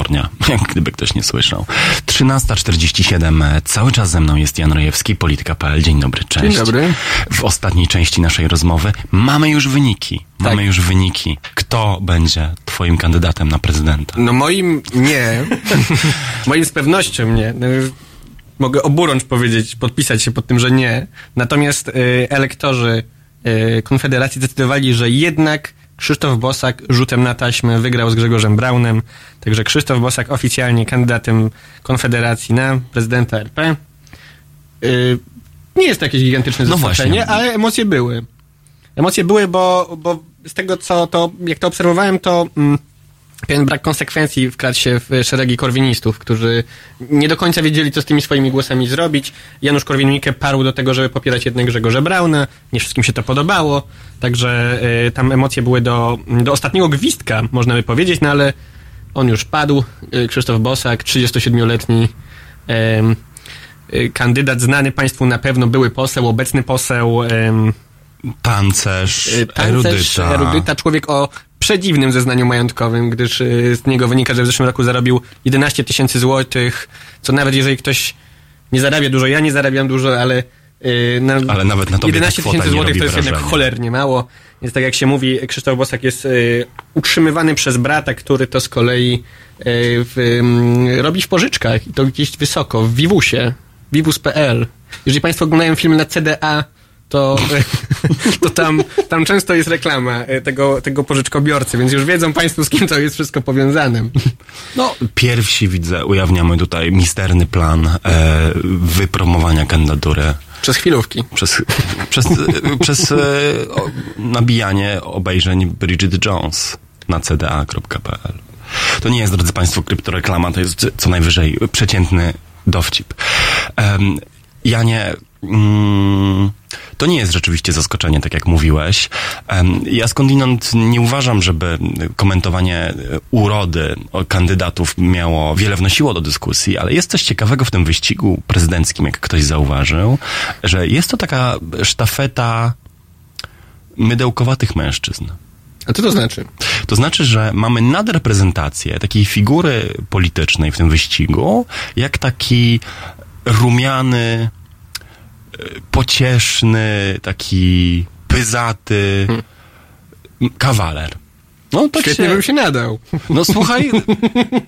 California, jak gdyby ktoś nie słyszał. 13.47, e, cały czas ze mną jest Jan Rojewski, Polityka.pl. Dzień dobry, cześć. Dzień dobry. W ostatniej części naszej rozmowy mamy już wyniki. Mamy Tak. już wyniki. Kto będzie twoim kandydatem na prezydenta? No moim nie. moim z pewnością nie. No, mogę oburącz powiedzieć, podpisać się pod tym, że nie. Natomiast y, elektorzy y, Konfederacji zdecydowali, że jednak Krzysztof Bosak rzutem na taśmę wygrał z Grzegorzem Braunem. Także Krzysztof Bosak oficjalnie kandydatem Konfederacji na prezydenta RP. Y, nie jest to jakieś gigantyczne No zaskoczenie, ale emocje były. Emocje były, bo, bo z tego, co to, jak to obserwowałem, to mm, pewien brak konsekwencji wkradł się w szeregi korwinistów, którzy nie do końca wiedzieli, co z tymi swoimi głosami zrobić. Janusz Korwin-Mikke parł do tego, żeby popierać jednak Grzegorza Brauna. Nie wszystkim się to podobało, także y, tam emocje były do, do ostatniego gwizdka, można by powiedzieć, no ale on już padł. Y, Krzysztof Bosak, 37-letni em, y, kandydat, znany państwu na pewno, były poseł, obecny poseł, em, Tancerz, Y, Tancerz, erudyta. erudyta, człowiek o przedziwnym zeznaniu majątkowym, gdyż y, z niego wynika, że w zeszłym roku zarobił 11 tysięcy złotych, co nawet jeżeli ktoś nie zarabia dużo, ja nie zarabiam dużo, ale y, na, Ale nawet na tobie ta 11 kwota tysięcy złotych to jest jednak wrażenia. cholernie mało, więc tak jak się mówi, Krzysztof Bosak jest y, utrzymywany przez brata, który to z kolei y, w, y, robi w pożyczkach i to gdzieś wysoko, w Vivusie, vivus.pl. Jeżeli Państwo oglądają film na CDA, to, to tam, tam często jest reklama e, tego, tego pożyczkobiorcy, więc już wiedzą Państwo, z kim to jest wszystko powiązane. No, pierwsi widzę, ujawniamy tutaj misterny plan e, wypromowania kandydatury Przez chwilówki. przez, przez, przez e, o, nabijanie obejrzeń Bridget Jones na cda.pl. To nie jest, drodzy Państwo, kryptoreklama, to jest co najwyżej przeciętny dowcip. Um, Janie, mm, to nie jest rzeczywiście zaskoczenie, tak jak mówiłeś. Ja skądinąd nie uważam, żeby komentowanie e, urody kandydatów miało wiele wnosiło do dyskusji, ale jest coś ciekawego w tym wyścigu prezydenckim, jak ktoś zauważył, że jest to taka sztafeta mydełkowatych mężczyzn. A co to znaczy? To znaczy, że mamy nadreprezentację takiej figury politycznej w tym wyścigu, jak taki rumiany, pocieszny, taki pyzaty m, kawaler. No, tak Świetnie się, bym się nadał. no słuchaj,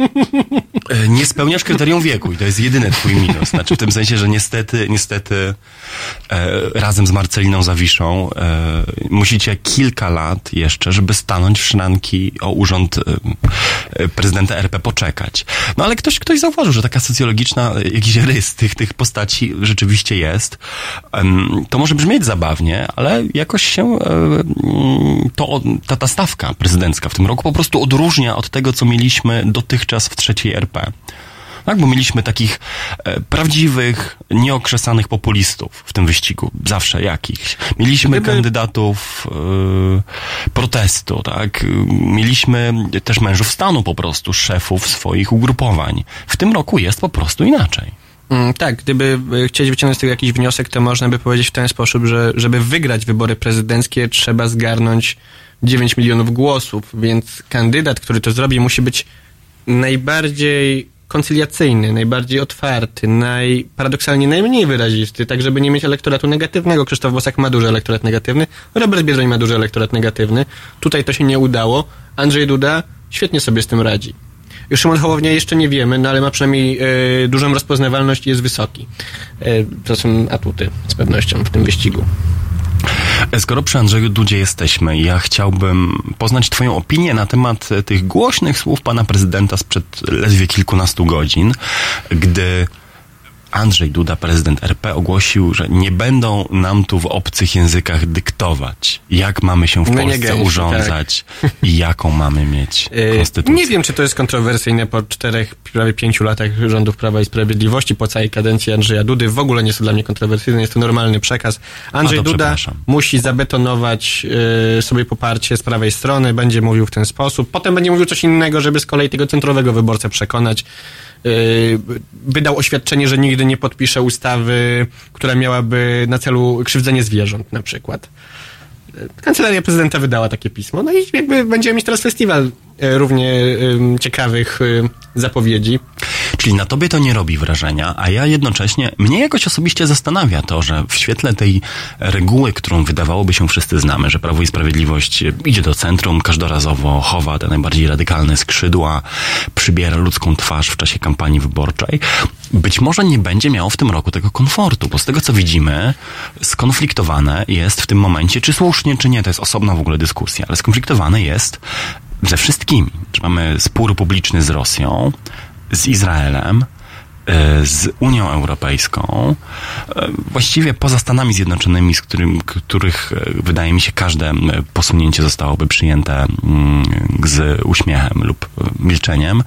e, nie spełniasz kryterium wieku i to jest jedyny twój minus. Znaczy w tym sensie, że niestety, niestety razem z Marceliną Zawiszą e, musicie kilka lat jeszcze, żeby stanąć w szranki o urząd e, e, prezydenta RP poczekać. No ale ktoś, ktoś zauważył, że taka socjologiczna e, jakiś rys tych, tych postaci rzeczywiście jest. To może brzmieć zabawnie, ale jakoś się e, mm, to, ta, ta stawka prezydencka w tym roku po prostu odróżnia od tego, co mieliśmy dotychczas w trzeciej RP. Tak, bo mieliśmy takich e, prawdziwych, nieokrzesanych populistów w tym wyścigu, zawsze jakichś. Mieliśmy Gdyby- kandydatów e, protestu, tak. Mieliśmy też mężów stanu po prostu, szefów swoich ugrupowań. W tym roku jest po prostu inaczej. Mm, tak, gdyby y, chcieć wyciągnąć z tego jakiś wniosek, to można by powiedzieć w ten sposób, że żeby wygrać wybory prezydenckie, trzeba zgarnąć 9 milionów głosów, więc kandydat, który to zrobi, musi być najbardziej koncyliacyjny, najbardziej otwarty, naj, paradoksalnie najmniej wyrazisty, tak żeby nie mieć elektoratu negatywnego. Krzysztof Bosak ma duży elektorat negatywny, Robert Biedroń ma duży elektorat negatywny. Tutaj to się nie udało. Andrzej Duda świetnie sobie z tym radzi. Szymon Hołownia jeszcze nie wiemy, no ale ma przynajmniej e, dużą rozpoznawalność i jest wysoki. E, to są atuty z pewnością w tym wyścigu. Skoro przy Andrzeju Dudzie jesteśmy, ja chciałbym poznać Twoją opinię na temat e, tych głośnych słów pana prezydenta sprzed ledwie kilkunastu godzin, gdy Andrzej Duda, prezydent RP, ogłosił, że nie będą nam tu w obcych językach dyktować, jak mamy się w No Polsce gęsi, urządzać i jaką mamy mieć E, konstytucję. nie wiem, czy to jest kontrowersyjne po czterech, prawie pięciu latach rządów Prawa i Sprawiedliwości, po całej kadencji Andrzeja Dudy. W ogóle nie jest to dla mnie kontrowersyjne, jest to normalny przekaz. Andrzej A to Duda musi zabetonować e, sobie poparcie z prawej strony, będzie mówił w ten sposób. Potem będzie mówił coś innego, żeby z kolei tego centrowego wyborcę przekonać. E, wydał oświadczenie, że nigdy nie podpisze ustawy, która miałaby na celu krzywdzenie zwierząt na przykład. Kancelaria prezydenta wydała takie pismo. No i jakby będziemy mieć teraz festiwal równie em, ciekawych em, zapowiedzi. Czyli na tobie to nie robi wrażenia, a ja jednocześnie, mnie jakoś osobiście zastanawia to, że w świetle tej reguły, którą wydawałoby się wszyscy znamy, że Prawo i Sprawiedliwość idzie do centrum, każdorazowo chowa te najbardziej radykalne skrzydła, przybiera ludzką twarz w czasie kampanii wyborczej, być może nie będzie miało w tym roku tego komfortu, bo z tego co widzimy, skonfliktowane jest w tym momencie, czy słusznie, czy nie, to jest osobna w ogóle dyskusja, ale skonfliktowane jest ze wszystkimi. Mamy spór publiczny z Rosją, z Izraelem, e, z Unią Europejską, e, właściwie poza Stanami Zjednoczonymi, z którym, których e, wydaje mi się każde posunięcie zostałoby przyjęte z uśmiechem lub milczeniem,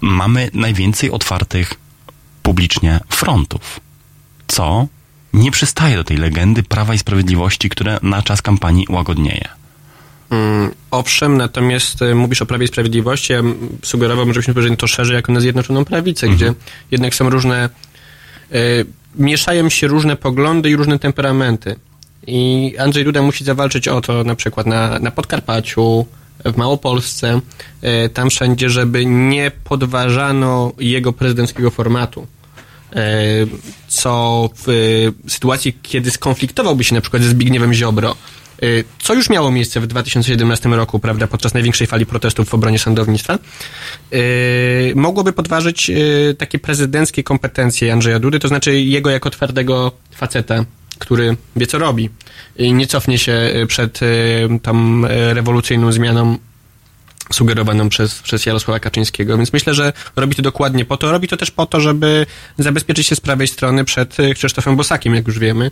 mamy najwięcej otwartych publicznie frontów, co nie przystaje do tej legendy Prawa i Sprawiedliwości, które na czas kampanii łagodnieje. Mm, Owszem, natomiast e, mówisz o Prawie i Sprawiedliwości, ja sugerowałbym, żebyśmy spojrzeli to szerzej jako na Zjednoczoną Prawicę, gdzie jednak są różne, e, mieszają się różne poglądy i różne temperamenty. I Andrzej Duda musi zawalczyć o to na przykład na, na Podkarpaciu, w Małopolsce, e, tam wszędzie, żeby nie podważano jego prezydenckiego formatu. E, co w e, sytuacji, kiedy skonfliktowałby się na przykład ze Zbigniewem Ziobro, co już miało miejsce w 2017 roku, prawda, podczas największej fali protestów w obronie sądownictwa, e, mogłoby podważyć e, takie prezydenckie kompetencje Andrzeja Dudy, to znaczy jego jako twardego faceta, który wie co robi i nie cofnie się przed e, rewolucyjną zmianą sugerowaną przez, przez Jarosława Kaczyńskiego. Więc myślę, że robi to dokładnie po to. Robi to też po to, żeby zabezpieczyć się z prawej strony przed e, Krzysztofem Bosakiem, jak już wiemy.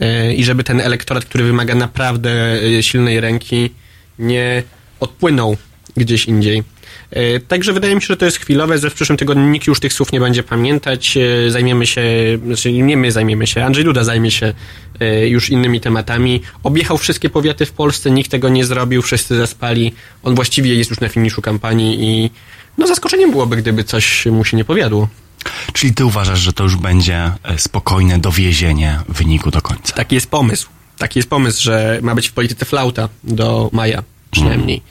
E, I żeby ten elektorat, który wymaga naprawdę e, silnej ręki, nie odpłynął gdzieś indziej. Także wydaje mi się, że to jest chwilowe, że w przyszłym tygodniu nikt już tych słów nie będzie pamiętać. Zajmiemy się, znaczy nie my zajmiemy się, Andrzej Duda zajmie się już innymi tematami. Objechał wszystkie powiaty w Polsce, nikt tego nie zrobił, wszyscy zaspali. On właściwie jest już na finiszu kampanii i no zaskoczeniem byłoby, gdyby coś mu się nie powiadło. Czyli ty uważasz, że to już będzie e, spokojne dowiezienie wyniku do końca? Taki jest pomysł. Taki jest pomysł, że ma być w polityce flauta do maja przynajmniej.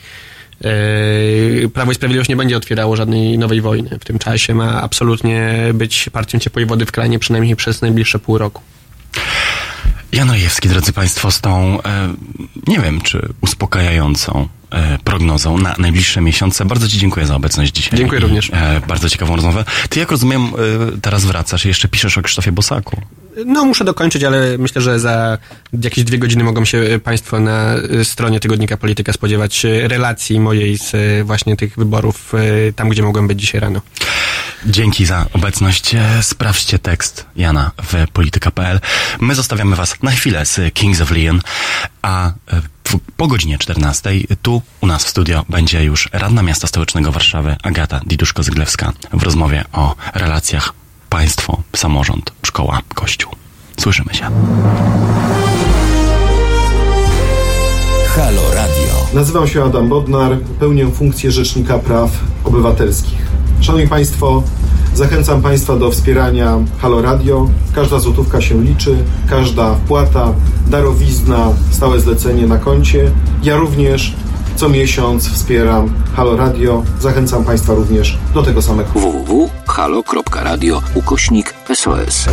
Yy, Prawo i Sprawiedliwość nie będzie otwierało żadnej nowej wojny. W tym czasie ma absolutnie być partią ciepłej wody w kranie przynajmniej przez najbliższe pół roku. Jan Rojewski, drodzy Państwo, z tą, e, nie wiem, czy uspokajającą prognozą na najbliższe miesiące. Bardzo Ci dziękuję za obecność dzisiaj. Dziękuję również. E, bardzo ciekawą rozmowę. Ty, jak rozumiem, e, teraz wracasz i jeszcze piszesz o Krzysztofie Bosaku. No, muszę dokończyć, ale myślę, że za jakieś dwie godziny mogą się Państwo na stronie tygodnika Polityka spodziewać relacji mojej z właśnie tych wyborów, tam gdzie mogłem być dzisiaj rano. Dzięki za obecność. E, Sprawdźcie tekst Jana w polityka.pl. My zostawiamy Was na chwilę z Kings of Leon, a e, po godzinie 14 tu u nas w studio będzie już radna miasta stołecznego Warszawy Agata Diduszko-Zyglewska w rozmowie o relacjach państwo, samorząd, szkoła, kościół. Słyszymy się. Halo Radio. Nazywam się Adam Bodnar, pełnię funkcję Rzecznika Praw Obywatelskich. Szanowni Państwo, zachęcam Państwa do wspierania Halo Radio. Każda złotówka się liczy, każda wpłata, darowizna, stałe zlecenie na koncie. Ja również co miesiąc wspieram Halo Radio. Zachęcam Państwa również do tego samego. www.halo.radio ukośnik SOS.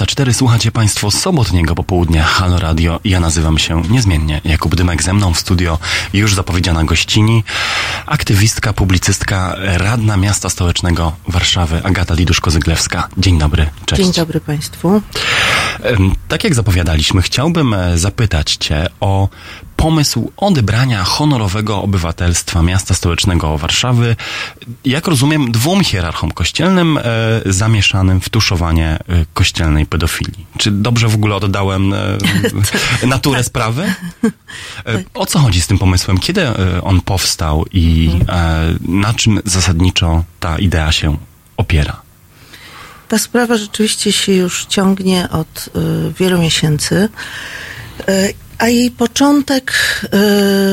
15.04 słuchacie Państwo sobotniego popołudnia Halo Radio. Ja nazywam się niezmiennie Jakub Dymek, ze mną w studio już zapowiedziana gościni, aktywistka, publicystka, radna miasta stołecznego Warszawy Agata Liduszko-Zyglewska. Dzień dobry, cześć. Dzień dobry Państwu. Tak jak zapowiadaliśmy, chciałbym e, zapytać Cię o pomysł odebrania honorowego obywatelstwa miasta stołecznego Warszawy, jak rozumiem, dwóm hierarchom kościelnym e, zamieszanym w tuszowanie e, kościelnej pedofilii. Czy dobrze w ogóle oddałem e, naturę sprawy? E, o co chodzi z tym pomysłem? Kiedy e, on powstał i e, na czym zasadniczo ta idea się opiera? ta sprawa rzeczywiście się już ciągnie od wielu miesięcy. A jej początek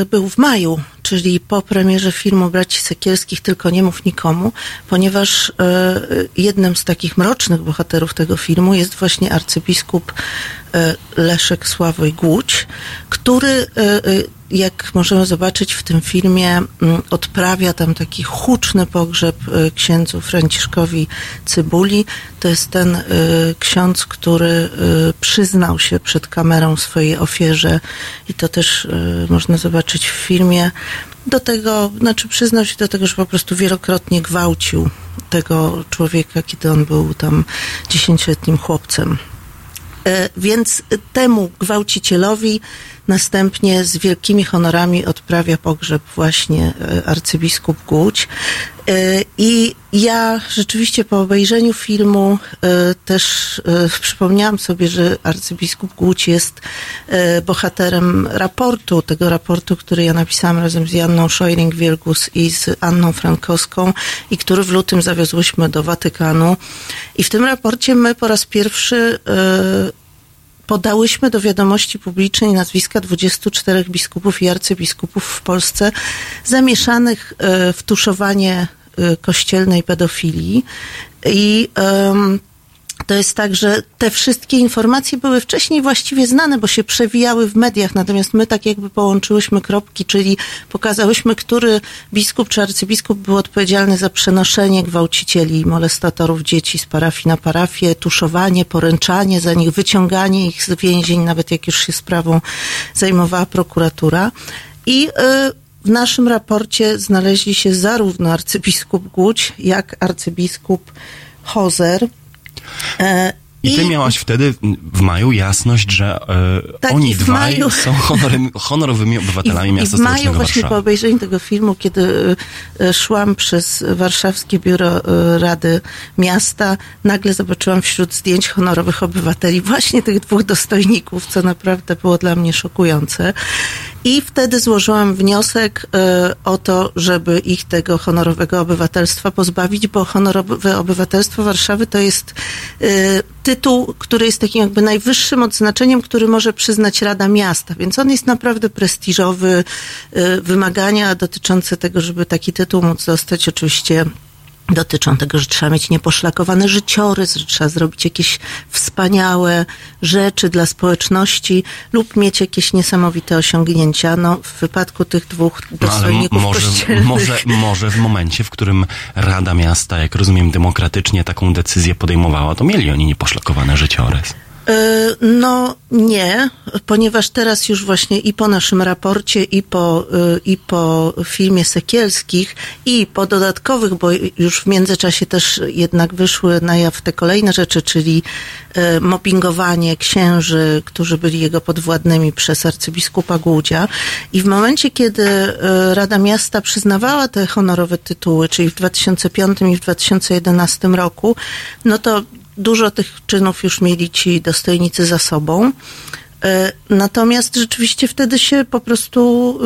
y, był w maju, czyli po premierze filmu Braci Sekielskich Tylko nie mów nikomu, ponieważ y, jednym z takich mrocznych bohaterów tego filmu jest właśnie arcybiskup y, Leszek Sławoj Głódź, który y, jak możemy zobaczyć w tym filmie, mm, odprawia tam taki huczny pogrzeb księdzu Franciszkowi Cybuli. To jest ten ksiądz, który przyznał się przed kamerą swojej ofierze i to też można zobaczyć w filmie. Do tego, znaczy przyznał się do tego, że po prostu wielokrotnie gwałcił tego człowieka, kiedy on był tam dziesięcioletnim chłopcem. E, Więc temu gwałcicielowi następnie z wielkimi honorami odprawia pogrzeb właśnie e, arcybiskup Głódź. E, I ja rzeczywiście po obejrzeniu filmu e, też przypomniałam sobie, że arcybiskup Głódź jest bohaterem raportu, tego raportu, który ja napisałam razem z Janną Szojring-Wielgus i z Anną Frankowską i który w lutym zawiozłyśmy do Watykanu. I w tym raporcie my po raz pierwszy podałyśmy do wiadomości publicznej nazwiska 24 biskupów i arcybiskupów w Polsce zamieszanych e, w tuszowanie e, kościelnej pedofilii. I em, to jest tak, że te wszystkie informacje były wcześniej właściwie znane, bo się przewijały w mediach, natomiast my tak jakby połączyłyśmy kropki, czyli pokazałyśmy, który biskup czy arcybiskup był odpowiedzialny za przenoszenie gwałcicieli i molestatorów dzieci z parafii na parafię, tuszowanie, poręczanie za nich, wyciąganie ich z więzień, nawet jak już się sprawą zajmowała prokuratura. I y, w naszym raporcie znaleźli się zarówno arcybiskup Głódź, jak arcybiskup Hozer. I ty miałaś wtedy w maju jasność, że e, Tak, oni i dwaj maju- są honorowymi obywatelami I, miasta I w maju właśnie po Warszawy. obejrzeniu tego filmu, kiedy e, szłam przez warszawskie biuro e, Rady Miasta, nagle zobaczyłam wśród zdjęć honorowych obywateli właśnie tych dwóch dostojników, co naprawdę było dla mnie szokujące. I wtedy złożyłam wniosek e, o to, żeby ich tego honorowego obywatelstwa pozbawić, bo honorowe obywatelstwo Warszawy to jest e, tytuł, który jest takim jakby najwyższym odznaczeniem, który może przyznać Rada Miasta, więc on jest naprawdę prestiżowy. E, Wymagania dotyczące tego, żeby taki tytuł móc dostać, oczywiście dotyczą tego, że trzeba mieć nieposzlakowany życiorys, że trzeba zrobić jakieś wspaniałe rzeczy dla społeczności lub mieć jakieś niesamowite osiągnięcia. No, w wypadku tych dwóch No, dostojników może, kościelnych... może, może w momencie, w którym Rada Miasta, jak rozumiem, demokratycznie taką decyzję podejmowała, to mieli oni nieposzlakowany życiorys. E, No nie, ponieważ teraz już właśnie i po naszym raporcie, i po, y, i po filmie Sekielskich, i po dodatkowych, bo już w międzyczasie też jednak wyszły na jaw te kolejne rzeczy, czyli e, mobbingowanie księży, którzy byli jego podwładnymi przez arcybiskupa Głudzia. I w momencie, kiedy e, Rada Miasta przyznawała te honorowe tytuły, czyli w 2005 i w 2011 roku, no to dużo tych czynów już mieli ci dostojnicy za sobą. E, Natomiast rzeczywiście wtedy się po prostu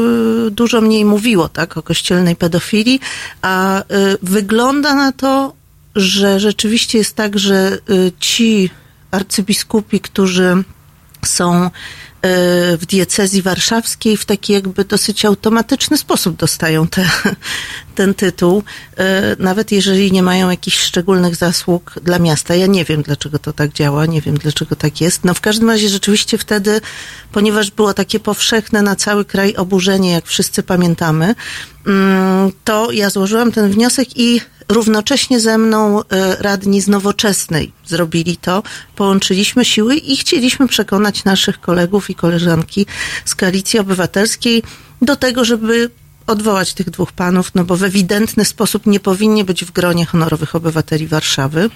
y, dużo mniej mówiło tak, o kościelnej pedofilii, a y, wygląda na to, że rzeczywiście jest tak, że ci arcybiskupi, którzy są w diecezji warszawskiej w taki jakby dosyć automatyczny sposób dostają te, ten tytuł, y, nawet jeżeli nie mają jakichś szczególnych zasług dla miasta. Ja nie wiem, dlaczego to tak działa, nie wiem, dlaczego tak jest. No w każdym razie rzeczywiście wtedy, ponieważ było takie powszechne na cały kraj oburzenie, jak wszyscy pamiętamy, mm, to ja złożyłam ten wniosek i równocześnie ze mną e, radni z Nowoczesnej zrobili to. Połączyliśmy siły i chcieliśmy przekonać naszych kolegów i koleżanki z Koalicji Obywatelskiej do tego, żeby odwołać tych dwóch panów, no bo w ewidentny sposób nie powinni być w gronie honorowych obywateli Warszawy.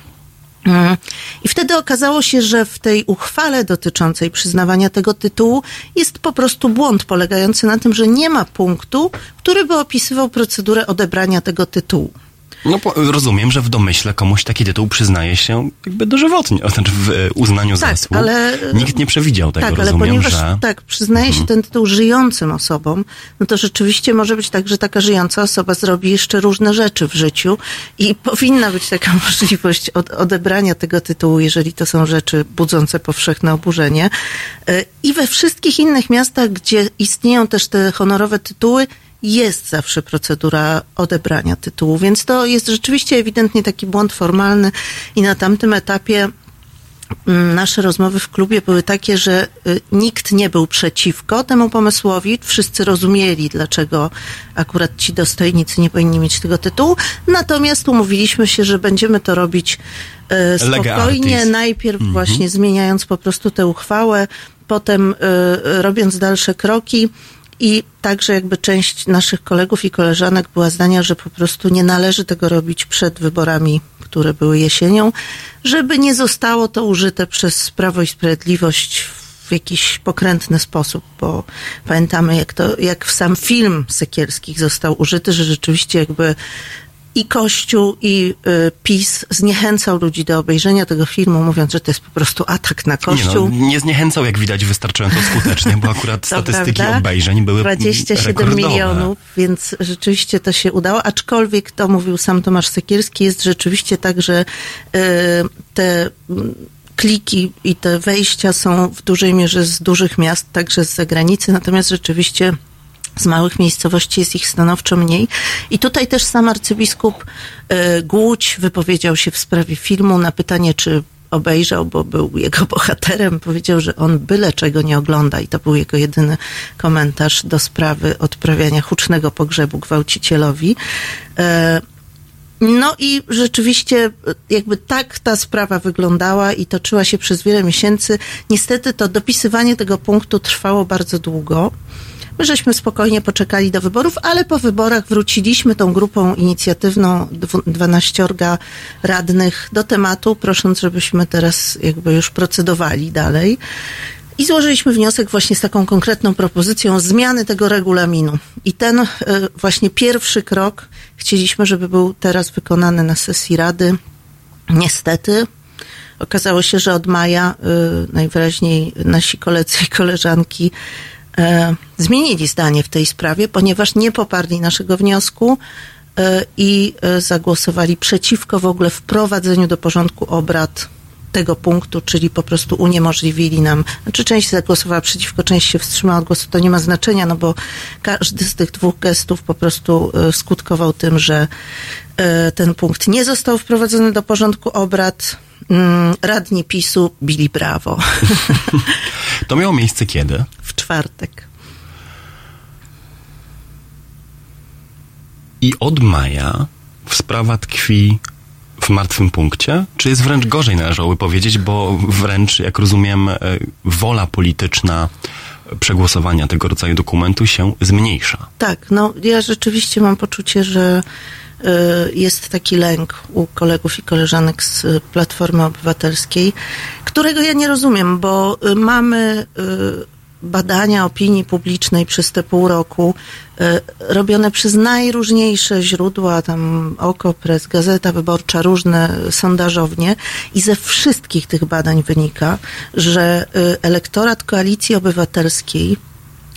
Mm. I wtedy okazało się, że w tej uchwale dotyczącej przyznawania tego tytułu jest po prostu błąd polegający na tym, że nie ma punktu, który by opisywał procedurę odebrania tego tytułu. No rozumiem, że w domyśle komuś taki tytuł przyznaje się jakby dożywotnie, znaczy w e, uznaniu Tak, zasług. ale- Nikt nie przewidział tego, tak, ale rozumiem, ponieważ że... Mhm. tak, przyznaje się ten tytuł żyjącym osobom, no to rzeczywiście może być tak, że taka żyjąca osoba zrobi jeszcze różne rzeczy w życiu i powinna być taka możliwość od, odebrania tego tytułu, jeżeli to są rzeczy budzące powszechne oburzenie. E, I we wszystkich innych miastach, gdzie istnieją też te honorowe tytuły, jest zawsze procedura odebrania tytułu, więc to jest rzeczywiście ewidentnie taki błąd formalny i na tamtym etapie Mm, nasze rozmowy w klubie były takie, że y, nikt nie był przeciwko temu pomysłowi. Wszyscy rozumieli, dlaczego akurat ci dostojnicy nie powinni mieć tego tytułu. Natomiast umówiliśmy się, że będziemy to robić y, spokojnie. Najpierw właśnie zmieniając po prostu tę uchwałę, potem y, robiąc dalsze kroki. I także jakby część naszych kolegów i koleżanek była zdania, że po prostu nie należy tego robić przed wyborami, które były jesienią, żeby nie zostało to użyte przez Prawo i Sprawiedliwość w jakiś pokrętny sposób, bo pamiętamy jak to, jak w sam film Sekielskich został użyty, że rzeczywiście jakby i Kościół, i y, PiS zniechęcał ludzi do obejrzenia tego filmu, mówiąc, że to jest po prostu atak na Nie, Kościół. no, nie zniechęcał, jak widać, wystarczająco skutecznie, bo akurat statystyki prawda. obejrzeń były 27 rekordowe. milionów, więc rzeczywiście to się udało. Aczkolwiek to mówił sam Tomasz Sekielski, jest rzeczywiście tak, że y, te mm, kliki i te wejścia są w dużej mierze z dużych miast, także z zagranicy, natomiast rzeczywiście z małych miejscowości jest ich stanowczo mniej. I tutaj też sam arcybiskup y, Głódź wypowiedział się w sprawie filmu na pytanie, czy obejrzał, bo był jego bohaterem, powiedział, że on byle czego nie ogląda i to był jego jedyny komentarz do sprawy odprawiania hucznego pogrzebu gwałcicielowi. E, no i rzeczywiście e, jakby tak ta sprawa wyglądała i toczyła się przez wiele miesięcy. Niestety to dopisywanie tego punktu trwało bardzo długo. My żeśmy spokojnie poczekali do wyborów, ale po wyborach wróciliśmy tą grupą inicjatywną dwu- 12 radnych do tematu, prosząc, żebyśmy teraz jakby już procedowali dalej. I złożyliśmy wniosek właśnie z taką konkretną propozycją zmiany tego regulaminu. I ten e, właśnie pierwszy krok chcieliśmy, żeby był teraz wykonany na sesji Rady. Niestety okazało się, że od maja y, najwyraźniej nasi koledzy i koleżanki e, zmienili zdanie w tej sprawie, ponieważ nie poparli naszego wniosku e, i e, zagłosowali przeciwko w ogóle wprowadzeniu do porządku obrad tego punktu, czyli po prostu uniemożliwili nam, znaczy część zagłosowała przeciwko, część się wstrzymała od głosu, to nie ma znaczenia, no bo każdy z tych dwóch gestów po prostu e, skutkował tym, że e, ten punkt nie został wprowadzony do porządku obrad. Mm, Radni PiSu bili brawo To miało miejsce kiedy? w czwartek. I od maja sprawa tkwi w martwym punkcie? Czy jest wręcz gorzej, należałoby powiedzieć, bo wręcz, jak rozumiem, e, wola polityczna przegłosowania tego rodzaju dokumentu się zmniejsza. Tak, no ja rzeczywiście mam poczucie, że jest taki lęk u kolegów i koleżanek z y, Platformy Obywatelskiej, którego ja nie rozumiem, bo y, mamy y, badania opinii publicznej przez te pół roku y, robione przez najróżniejsze źródła, tam Okopres, Gazeta Wyborcza, różne sondażownie i ze wszystkich tych badań wynika, że y, elektorat Koalicji Obywatelskiej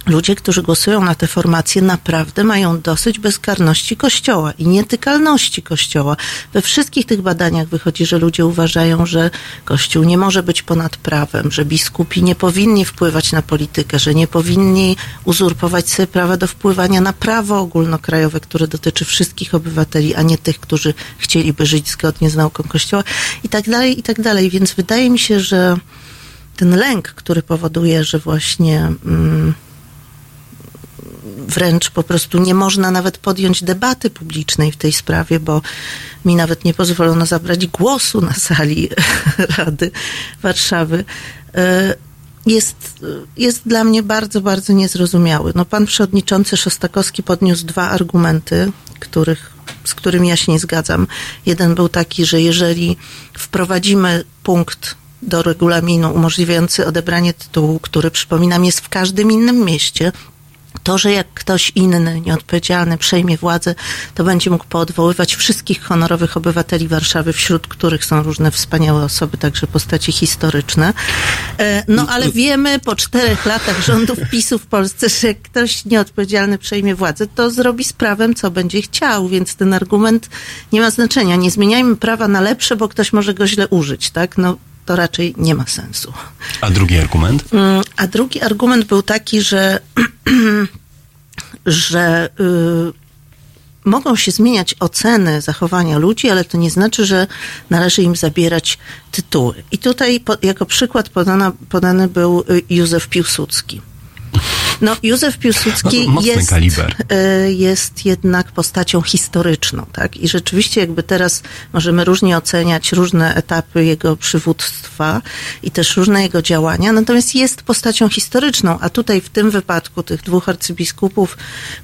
ludzie, którzy głosują na te formacje, naprawdę mają dosyć bezkarności Kościoła i nietykalności Kościoła. We wszystkich tych badaniach wychodzi, że ludzie uważają, że Kościół nie może być ponad prawem, że biskupi nie powinni wpływać na politykę, że nie powinni uzurpować sobie prawa do wpływania na prawo ogólnokrajowe, które dotyczy wszystkich obywateli, a nie tych, którzy chcieliby żyć zgodnie z nauką Kościoła i tak dalej, i tak dalej. Więc wydaje mi się, że ten lęk, który powoduje, że właśnie mm, wręcz po prostu nie można nawet podjąć debaty publicznej w tej sprawie, bo mi nawet nie pozwolono zabrać głosu na sali Rady Warszawy. E, Jest, jest dla mnie bardzo, bardzo niezrozumiały. No, pan przewodniczący Szostakowski podniósł dwa argumenty, których, z którymi ja się nie zgadzam. Jeden był taki, że jeżeli wprowadzimy punkt do regulaminu umożliwiający odebranie tytułu, który przypominam jest w każdym innym mieście, To, że jak ktoś inny, nieodpowiedzialny, przejmie władzę, to będzie mógł poodwoływać wszystkich honorowych obywateli Warszawy, wśród których są różne wspaniałe osoby, także postaci historyczne. E, No ale wiemy po czterech latach rządów PiSu w Polsce, że jak ktoś nieodpowiedzialny przejmie władzę, to zrobi z prawem, co będzie chciał, więc ten argument nie ma znaczenia. Nie zmieniajmy prawa na lepsze, bo ktoś może go źle użyć, tak? No to raczej nie ma sensu. A drugi argument? Mm, A drugi argument był taki, że, że y, mogą się zmieniać oceny zachowania ludzi, ale to nie znaczy, że należy im zabierać tytuły. I tutaj po, jako przykład podana, podany był y, Józef Piłsudski. No, Józef Piłsudski No, jest, kaliber. y, jest jednak postacią historyczną, tak? I rzeczywiście jakby teraz możemy różnie oceniać różne etapy jego przywództwa i też różne jego działania, natomiast jest postacią historyczną, a tutaj w tym wypadku tych dwóch arcybiskupów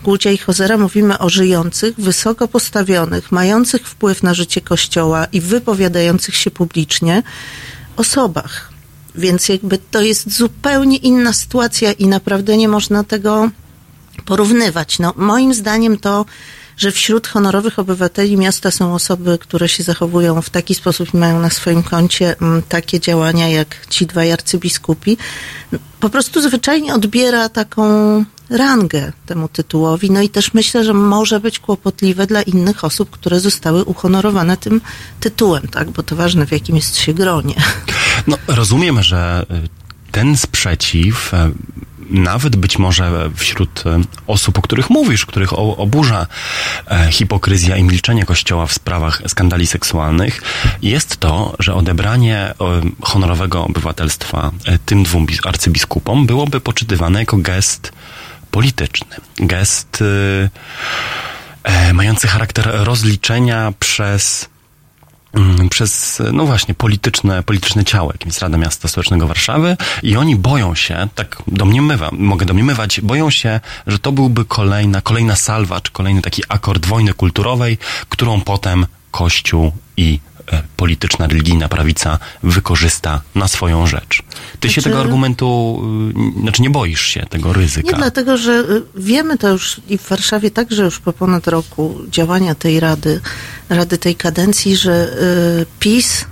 Głudzia i Hozera mówimy o żyjących, wysoko postawionych, mających wpływ na życie Kościoła i wypowiadających się publicznie osobach. Więc jakby to jest zupełnie inna sytuacja i naprawdę nie można tego porównywać. No, moim zdaniem to, że wśród honorowych obywateli miasta są osoby, które się zachowują w taki sposób i mają na swoim koncie mm, takie działania jak ci dwaj arcybiskupi, po prostu zwyczajnie odbiera taką rangę temu tytułowi. No i też myślę, że może być kłopotliwe dla innych osób, które zostały uhonorowane tym tytułem, tak? Bo to ważne, w jakim jest się gronie. No, rozumiem, że y, ten sprzeciw, y, nawet być może wśród y, osób, o których mówisz, których oburza e, hipokryzja i milczenie Kościoła w sprawach skandali seksualnych, jest to, że odebranie honorowego obywatelstwa e, tym dwóm bis- arcybiskupom byłoby poczytywane jako gest polityczny. Gest y, e, mający charakter rozliczenia przez mm, przez, no właśnie, polityczne, polityczne ciało, jakim jest Rada Miasta Stołecznego Warszawy i oni boją się, tak domniemywam, mogę domniemywać, boją się, że to byłby kolejna, kolejna salwa, czy kolejny taki akord wojny kulturowej, którą potem Kościół i polityczna, religijna prawica wykorzysta na swoją rzecz. Ty się Znaczy- tego argumentu, y, znaczy nie boisz się tego ryzyka. Nie dlatego, że y, wiemy to już i w Warszawie także już po ponad roku działania tej Rady, Rady tej kadencji, że y, PiS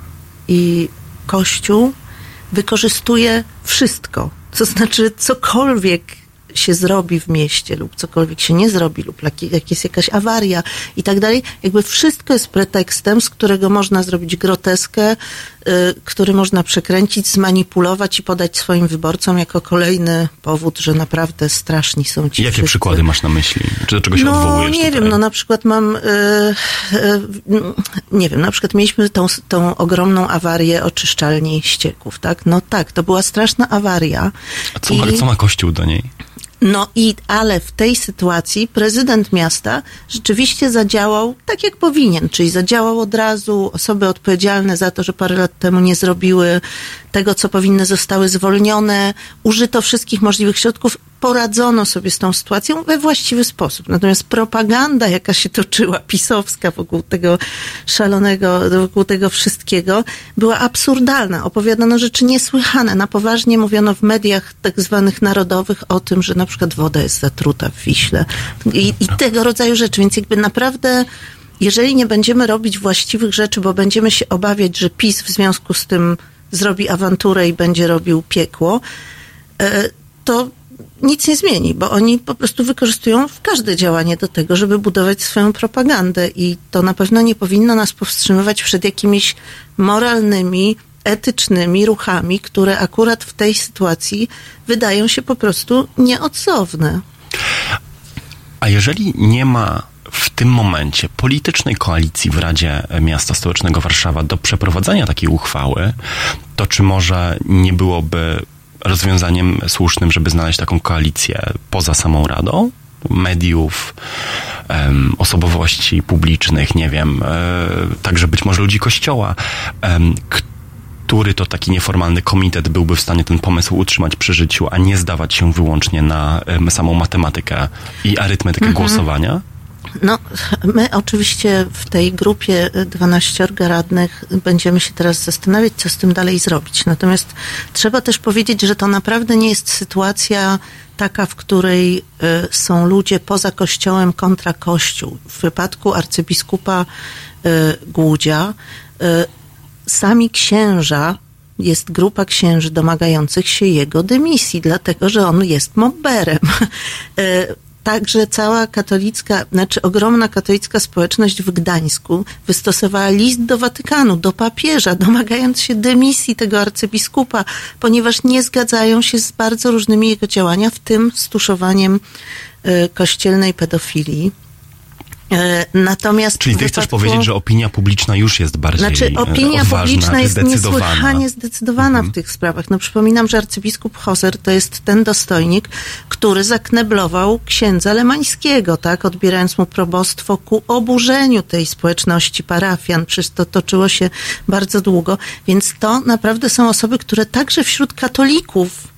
i Kościół wykorzystuje wszystko. To znaczy cokolwiek się zrobi w mieście lub cokolwiek się nie zrobi lub jak, jest jakaś awaria i tak dalej, jakby wszystko jest pretekstem, z którego można zrobić groteskę, y, który można przekręcić, zmanipulować i podać swoim wyborcom jako kolejny powód, że naprawdę straszni są ci Jakie wszyscy. przykłady masz na myśli? Czy do czego się no, odwołujesz nie tutaj? wiem, no na przykład mam, y, y, nie wiem, na przykład mieliśmy tą, tą ogromną awarię oczyszczalni ścieków, tak? No tak, to była straszna awaria. A co, ma, I- co ma Kościół do niej? No i, ale w tej sytuacji prezydent miasta rzeczywiście zadziałał tak, jak powinien, czyli zadziałał od razu, osoby odpowiedzialne za to, że parę lat temu nie zrobiły tego, co powinny, zostały zwolnione, użyto wszystkich możliwych środków, poradzono sobie z tą sytuacją we właściwy sposób. Natomiast propaganda, jaka się toczyła, pisowska wokół tego szalonego, wokół tego wszystkiego, była absurdalna. Opowiadano rzeczy niesłychane. Na poważnie mówiono w mediach tak zwanych narodowych o tym, że na przykład woda jest zatruta w Wiśle i, i tego rodzaju rzeczy. Więc jakby naprawdę jeżeli nie będziemy robić właściwych rzeczy, bo będziemy się obawiać, że PiS w związku z tym zrobi awanturę i będzie robił piekło, e, to nic nie zmieni, bo oni po prostu wykorzystują każde działanie do tego, żeby budować swoją propagandę i to na pewno nie powinno nas powstrzymywać przed jakimiś moralnymi, etycznymi ruchami, które akurat w tej sytuacji wydają się po prostu nieodzowne. A jeżeli nie ma w tym momencie politycznej koalicji w Radzie Miasta Stołecznego Warszawa do przeprowadzenia takiej uchwały, to czy może nie byłoby rozwiązaniem słusznym, żeby znaleźć taką koalicję poza samą Radą? Mediów, osobowości publicznych, nie wiem, e, także być może ludzi kościoła, który to taki nieformalny komitet byłby w stanie ten pomysł utrzymać przy życiu, a nie zdawać się wyłącznie na samą matematykę i arytmetykę głosowania? No, my oczywiście w tej grupie 12 radnych będziemy się teraz zastanawiać, co z tym dalej zrobić. Natomiast trzeba też powiedzieć, że to naprawdę nie jest sytuacja taka, w której y, są ludzie poza kościołem kontra kościół. W wypadku arcybiskupa y, Głudzia y, sami księża jest grupa księży domagających się jego dymisji, dlatego że on jest mobberem. Także cała katolicka, znaczy ogromna katolicka społeczność w Gdańsku wystosowała list do Watykanu, do papieża, domagając się dymisji tego arcybiskupa, ponieważ nie zgadzają się z bardzo różnymi jego działania, w tym z tuszowaniem y, kościelnej pedofilii. E, Natomiast Czyli ty chcesz wypadku- powiedzieć, że opinia publiczna już jest bardziej znaczy, e, opinia odważna, publiczna jest niesłychanie zdecydowana w tych sprawach. No, przypominam, że arcybiskup Hoser to jest ten dostojnik, który zakneblował księdza Lemańskiego, tak, odbierając mu probostwo ku oburzeniu tej społeczności parafian. Przecież to toczyło się bardzo długo. Więc to naprawdę są osoby, które także wśród katolików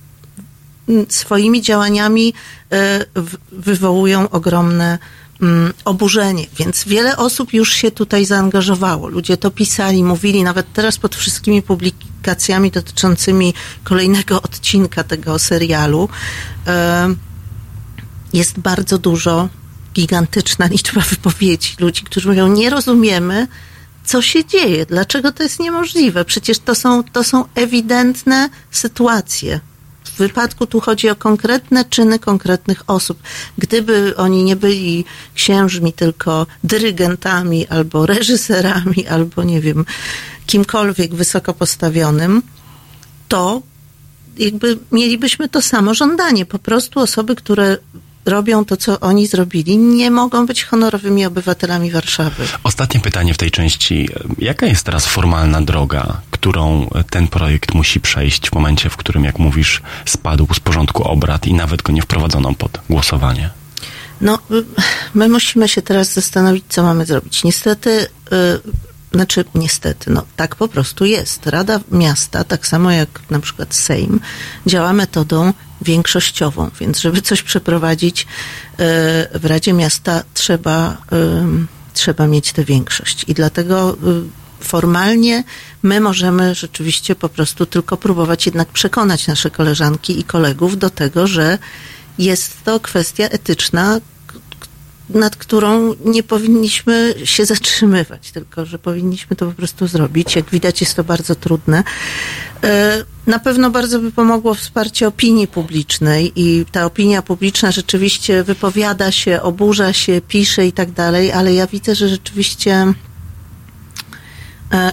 m, swoimi działaniami e, wywołują ogromne mm, oburzenie. Więc wiele osób już się tutaj zaangażowało. Ludzie to pisali, mówili, nawet teraz pod wszystkimi publikacjami dotyczącymi kolejnego odcinka tego serialu jest bardzo dużo, gigantyczna liczba wypowiedzi ludzi, którzy mówią, nie rozumiemy, co się dzieje, dlaczego to jest niemożliwe. Przecież to są, to są ewidentne sytuacje. W wypadku tu chodzi o konkretne czyny konkretnych osób. Gdyby oni nie byli księżmi, tylko dyrygentami albo reżyserami, albo nie wiem, kimkolwiek wysoko postawionym, to jakby mielibyśmy to samo żądanie. Po prostu osoby, które robią to, co oni zrobili, nie mogą być honorowymi obywatelami Warszawy. Ostatnie pytanie w tej części. Jaka jest teraz formalna droga, którą ten projekt musi przejść w momencie, w którym, jak mówisz, spadł z porządku obrad i nawet go nie wprowadzono pod głosowanie? No, my musimy się teraz zastanowić, co mamy zrobić. Niestety, y, znaczy niestety, no tak po prostu jest. Rada Miasta, tak samo jak na przykład Sejm, działa metodą większościową, więc żeby coś przeprowadzić y, w Radzie Miasta trzeba, y, trzeba mieć tę większość. I dlatego y, formalnie my możemy rzeczywiście po prostu tylko próbować jednak przekonać nasze koleżanki i kolegów do tego, że jest to kwestia etyczna, nad którą nie powinniśmy się zatrzymywać, tylko że powinniśmy to po prostu zrobić. Jak widać, jest to bardzo trudne. E, Na pewno bardzo by pomogło wsparcie opinii publicznej i ta opinia publiczna rzeczywiście wypowiada się, oburza się, pisze i tak dalej, ale ja widzę, że rzeczywiście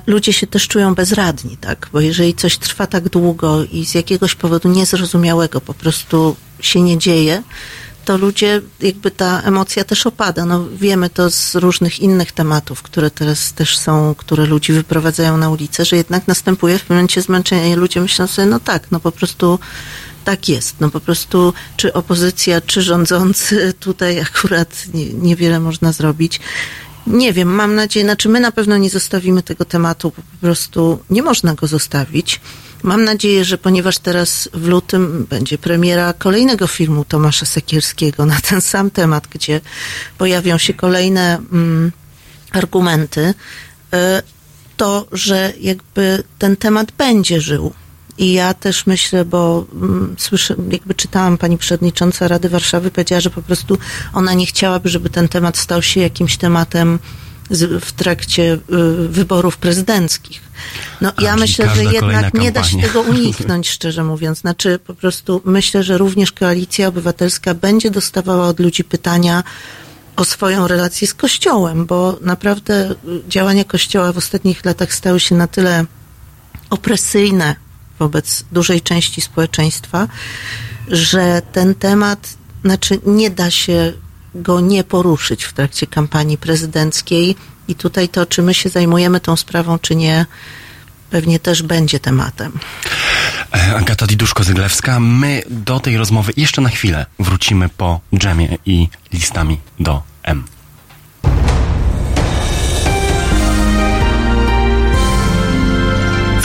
ludzie się też czują bezradni, tak? Bo jeżeli coś trwa tak długo i z jakiegoś powodu niezrozumiałego po prostu się nie dzieje, to ludzie, jakby ta emocja też opada. No, wiemy to z różnych innych tematów, które teraz też są, które ludzi wyprowadzają na ulicę, że jednak następuje w momencie zmęczenie i ludzie myślą sobie, no tak, no po prostu tak jest. No po prostu czy opozycja, czy rządzący, tutaj akurat nie, niewiele można zrobić. Nie wiem, mam nadzieję, znaczy my na pewno nie zostawimy tego tematu, po prostu nie można go zostawić. Mam nadzieję, że ponieważ teraz w lutym będzie premiera kolejnego filmu Tomasza Sekierskiego na ten sam temat, gdzie pojawią się kolejne mm, argumenty, y, to, że jakby ten temat będzie żył. I ja też myślę, bo mm, słyszę, jakby czytałam pani przewodnicząca Rady Warszawy, powiedziała, że po prostu ona nie chciałaby, żeby ten temat stał się jakimś tematem z, w trakcie y, wyborów prezydenckich. No A, ja myślę, że jednak nie da się tego uniknąć, szczerze mówiąc. Znaczy po prostu myślę, że również Koalicja Obywatelska będzie dostawała od ludzi pytania o swoją relację z Kościołem, bo naprawdę y, działania Kościoła w ostatnich latach stały się na tyle opresyjne wobec dużej części społeczeństwa, że ten temat, znaczy nie da się go nie poruszyć w trakcie kampanii prezydenckiej i tutaj to, czy my się zajmujemy tą sprawą, czy nie, pewnie też będzie tematem. Agata Diduszko-Zyglewska, my do tej rozmowy jeszcze na chwilę wrócimy po dżemie i listami do M.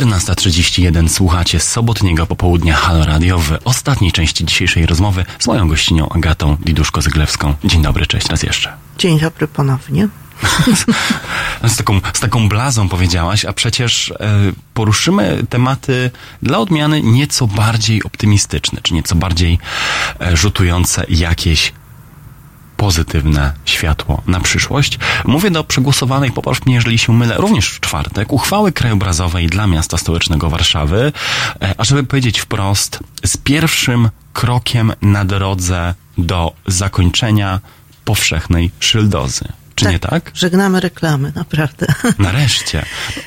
14.31 słuchacie sobotniego popołudnia Halo Radio w ostatniej części dzisiejszej rozmowy z moją gościnią Agatą Diduszko-Zyglewską. Dzień dobry, cześć raz jeszcze. Dzień dobry ponownie. Z taką, z taką blazą powiedziałaś, a przecież e, poruszymy tematy dla odmiany nieco bardziej optymistyczne, czy nieco bardziej e, rzutujące jakieś pozytywne światło na przyszłość. Mówię do przegłosowanej, popatrz mnie, jeżeli się mylę, również w czwartek, uchwały krajobrazowej dla miasta stołecznego Warszawy, e, a żeby powiedzieć wprost, z pierwszym krokiem na drodze do zakończenia powszechnej szyldozy. Czy nie tak? Żegnamy reklamy, naprawdę. Nareszcie.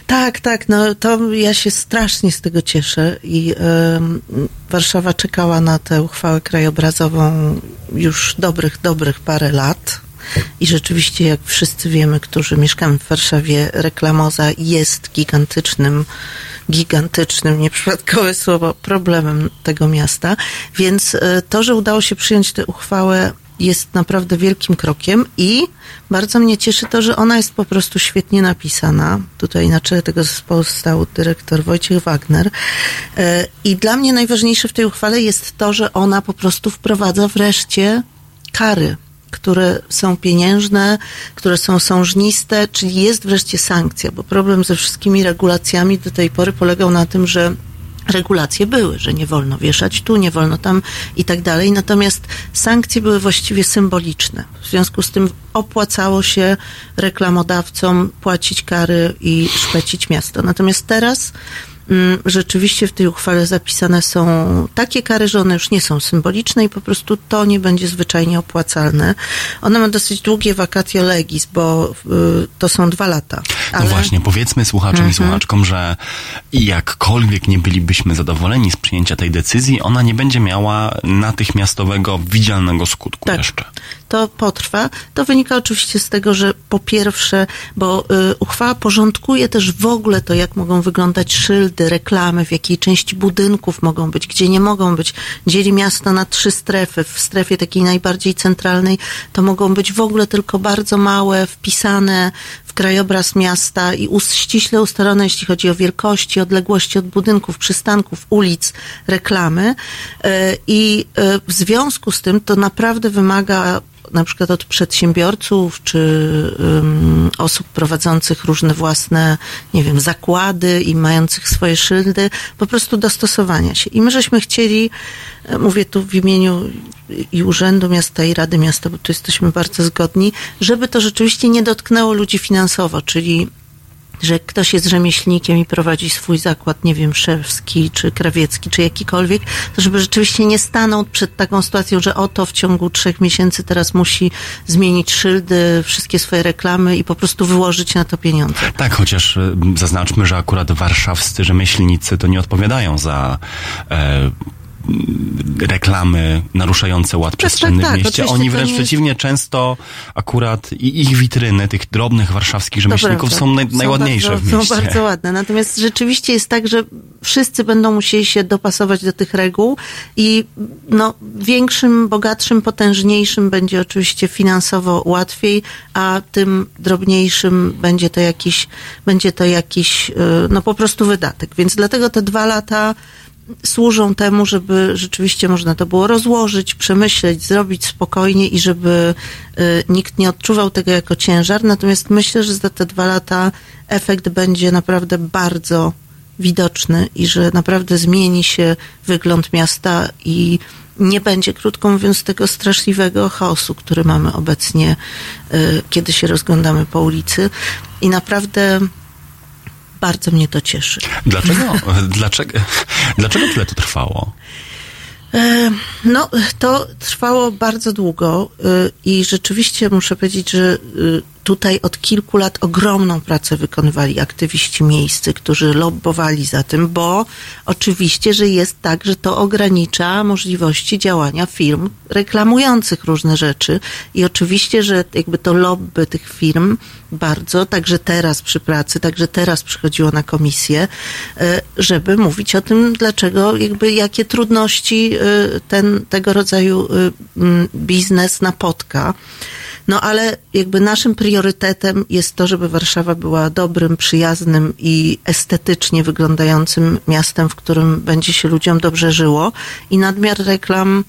Tak, tak, no to ja się strasznie z tego cieszę i Warszawa czekała na tę uchwałę krajobrazową już dobrych, dobrych parę lat. I rzeczywiście, jak wszyscy wiemy, którzy mieszkamy w Warszawie, reklamoza jest gigantycznym, gigantycznym, nieprzypadkowe słowo, problemem tego miasta. Więc e, to, że udało się przyjąć tę uchwałę, jest naprawdę wielkim krokiem i bardzo mnie cieszy to, że ona jest po prostu świetnie napisana. Tutaj na czele tego zespołu stał dyrektor Wojciech Wagner. E, I dla mnie najważniejsze w tej uchwale jest to, że ona po prostu wprowadza wreszcie kary które są pieniężne, które są sążniste, czyli jest wreszcie sankcja, bo problem ze wszystkimi regulacjami do tej pory polegał na tym, że regulacje były, że nie wolno wieszać tu, nie wolno tam i tak dalej. Natomiast sankcje były właściwie symboliczne. W związku z tym opłacało się reklamodawcom płacić kary i szpecić miasto. Natomiast teraz rzeczywiście w tej uchwale zapisane są takie kary, że one już nie są symboliczne i po prostu to nie będzie zwyczajnie opłacalne. Ona ma dosyć długie vacatio legis, bo y, to są dwa lata. No właśnie, powiedzmy słuchaczom Mhm. i słuchaczkom, że jakkolwiek nie bylibyśmy zadowoleni z przyjęcia tej decyzji, ona nie będzie miała natychmiastowego, widzialnego skutku Tak. jeszcze. to potrwa. To wynika oczywiście z tego, że po pierwsze, bo y, uchwała porządkuje też w ogóle to, jak mogą wyglądać szyldy, reklamy, w jakiej części budynków mogą być, gdzie nie mogą być. Dzieli miasto na trzy strefy. W strefie takiej najbardziej centralnej to mogą być w ogóle tylko bardzo małe, wpisane w krajobraz miasta i us, ściśle ustalone, jeśli chodzi o wielkości, odległości od budynków, przystanków, ulic, reklamy. Y, I y, w związku z tym to naprawdę wymaga na przykład od przedsiębiorców czy ym, osób prowadzących różne własne, nie wiem, zakłady i mających swoje szyldy, po prostu dostosowania się. I my żeśmy chcieli, e, mówię tu w imieniu i Urzędu Miasta i Rady Miasta, bo tu jesteśmy bardzo zgodni, żeby to rzeczywiście nie dotknęło ludzi finansowo, czyli że ktoś jest rzemieślnikiem i prowadzi swój zakład, nie wiem, szewski, czy krawiecki, czy jakikolwiek, to żeby rzeczywiście nie stanął przed taką sytuacją, że oto w ciągu trzech miesięcy teraz musi zmienić szyldy, wszystkie swoje reklamy i po prostu wyłożyć na to pieniądze. Tak, chociaż e, zaznaczmy, że akurat warszawscy rzemieślnicy to nie odpowiadają za e, reklamy naruszające ład przestrzenny tak, w mieście. Oni wręcz jest- przeciwnie, często akurat i ich witryny tych drobnych warszawskich rzemieślników są naj, najładniejsze bardzo, w mieście. Są bardzo ładne. Natomiast rzeczywiście jest tak, że wszyscy będą musieli się dopasować do tych reguł i no, większym, bogatszym, potężniejszym będzie oczywiście finansowo łatwiej, a tym drobniejszym będzie to jakiś, będzie to jakiś, y, no po prostu wydatek. Więc dlatego te dwa lata służą temu, żeby rzeczywiście można to było rozłożyć, przemyśleć, zrobić spokojnie i żeby y, nikt nie odczuwał tego jako ciężar. Natomiast myślę, że za te dwa lata efekt będzie naprawdę bardzo widoczny i że naprawdę zmieni się wygląd miasta i nie będzie, krótko mówiąc, tego straszliwego chaosu, który mamy obecnie, y, kiedy się rozglądamy po ulicy. I naprawdę bardzo mnie to cieszy. Dlaczego, dlaczego, dlaczego tyle to trwało? E, No, to trwało bardzo długo y, i rzeczywiście muszę powiedzieć, że y, tutaj od kilku lat ogromną pracę wykonywali aktywiści miejscy, którzy lobbowali za tym, bo oczywiście, że jest tak, że to ogranicza możliwości działania firm reklamujących różne rzeczy i oczywiście, że jakby to lobby tych firm bardzo, także teraz przy pracy, także teraz przychodziło na komisję, e, żeby mówić o tym, dlaczego, jakby jakie trudności e, ten, tego rodzaju e, biznes napotka. No ale jakby naszym priorytetem jest to, żeby Warszawa była dobrym, przyjaznym i estetycznie wyglądającym miastem, w którym będzie się ludziom dobrze żyło i nadmiar reklam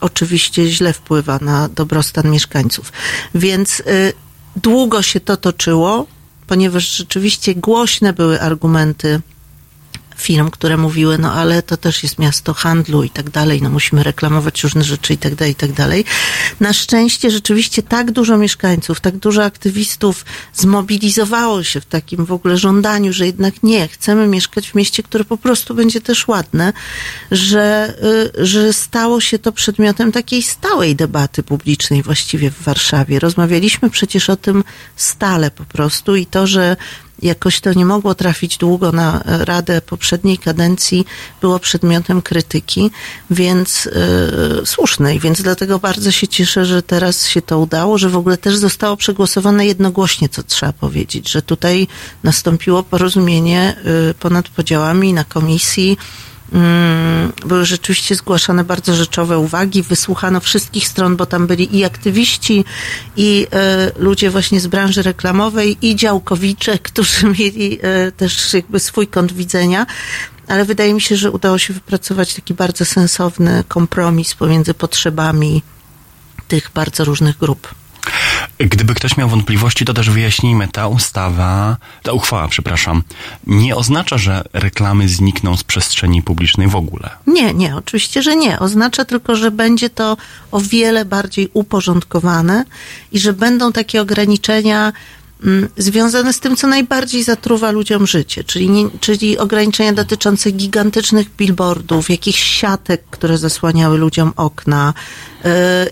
oczywiście źle wpływa na dobrostan mieszkańców. Więc y, długo się to toczyło, ponieważ rzeczywiście głośne były argumenty firm, które mówiły, no ale to też jest miasto handlu i tak dalej, no musimy reklamować różne rzeczy i tak dalej, i tak dalej. Na szczęście rzeczywiście tak dużo mieszkańców, tak dużo aktywistów zmobilizowało się w takim w ogóle żądaniu, że jednak nie, chcemy mieszkać w mieście, które po prostu będzie też ładne, że, y, że stało się to przedmiotem takiej stałej debaty publicznej właściwie w Warszawie. Rozmawialiśmy przecież o tym stale po prostu i to, że jakoś to nie mogło trafić długo na e, Radę poprzedniej kadencji, było przedmiotem krytyki, więc yy, słusznej, więc dlatego bardzo się cieszę, że teraz się to udało, że w ogóle też zostało przegłosowane jednogłośnie, co trzeba powiedzieć, że tutaj nastąpiło porozumienie yy, ponad podziałami na komisji, były rzeczywiście zgłaszane bardzo rzeczowe uwagi, wysłuchano wszystkich stron, bo tam byli i aktywiści, i e, ludzie właśnie z branży reklamowej, i działkowicze, którzy mieli e, też jakby swój kąt widzenia. Ale wydaje mi się, że udało się wypracować taki bardzo sensowny kompromis pomiędzy potrzebami tych bardzo różnych grup. Gdyby ktoś miał wątpliwości, to też wyjaśnijmy, ta ustawa, ta uchwała, przepraszam, nie oznacza, że reklamy znikną z przestrzeni publicznej w ogóle. Nie, nie, oczywiście, że nie. Oznacza tylko, że będzie to o wiele bardziej uporządkowane i że będą takie ograniczenia mm, związane z tym, co najbardziej zatruwa ludziom życie, czyli, nie, czyli ograniczenia dotyczące gigantycznych billboardów, jakichś siatek, które zasłaniały ludziom okna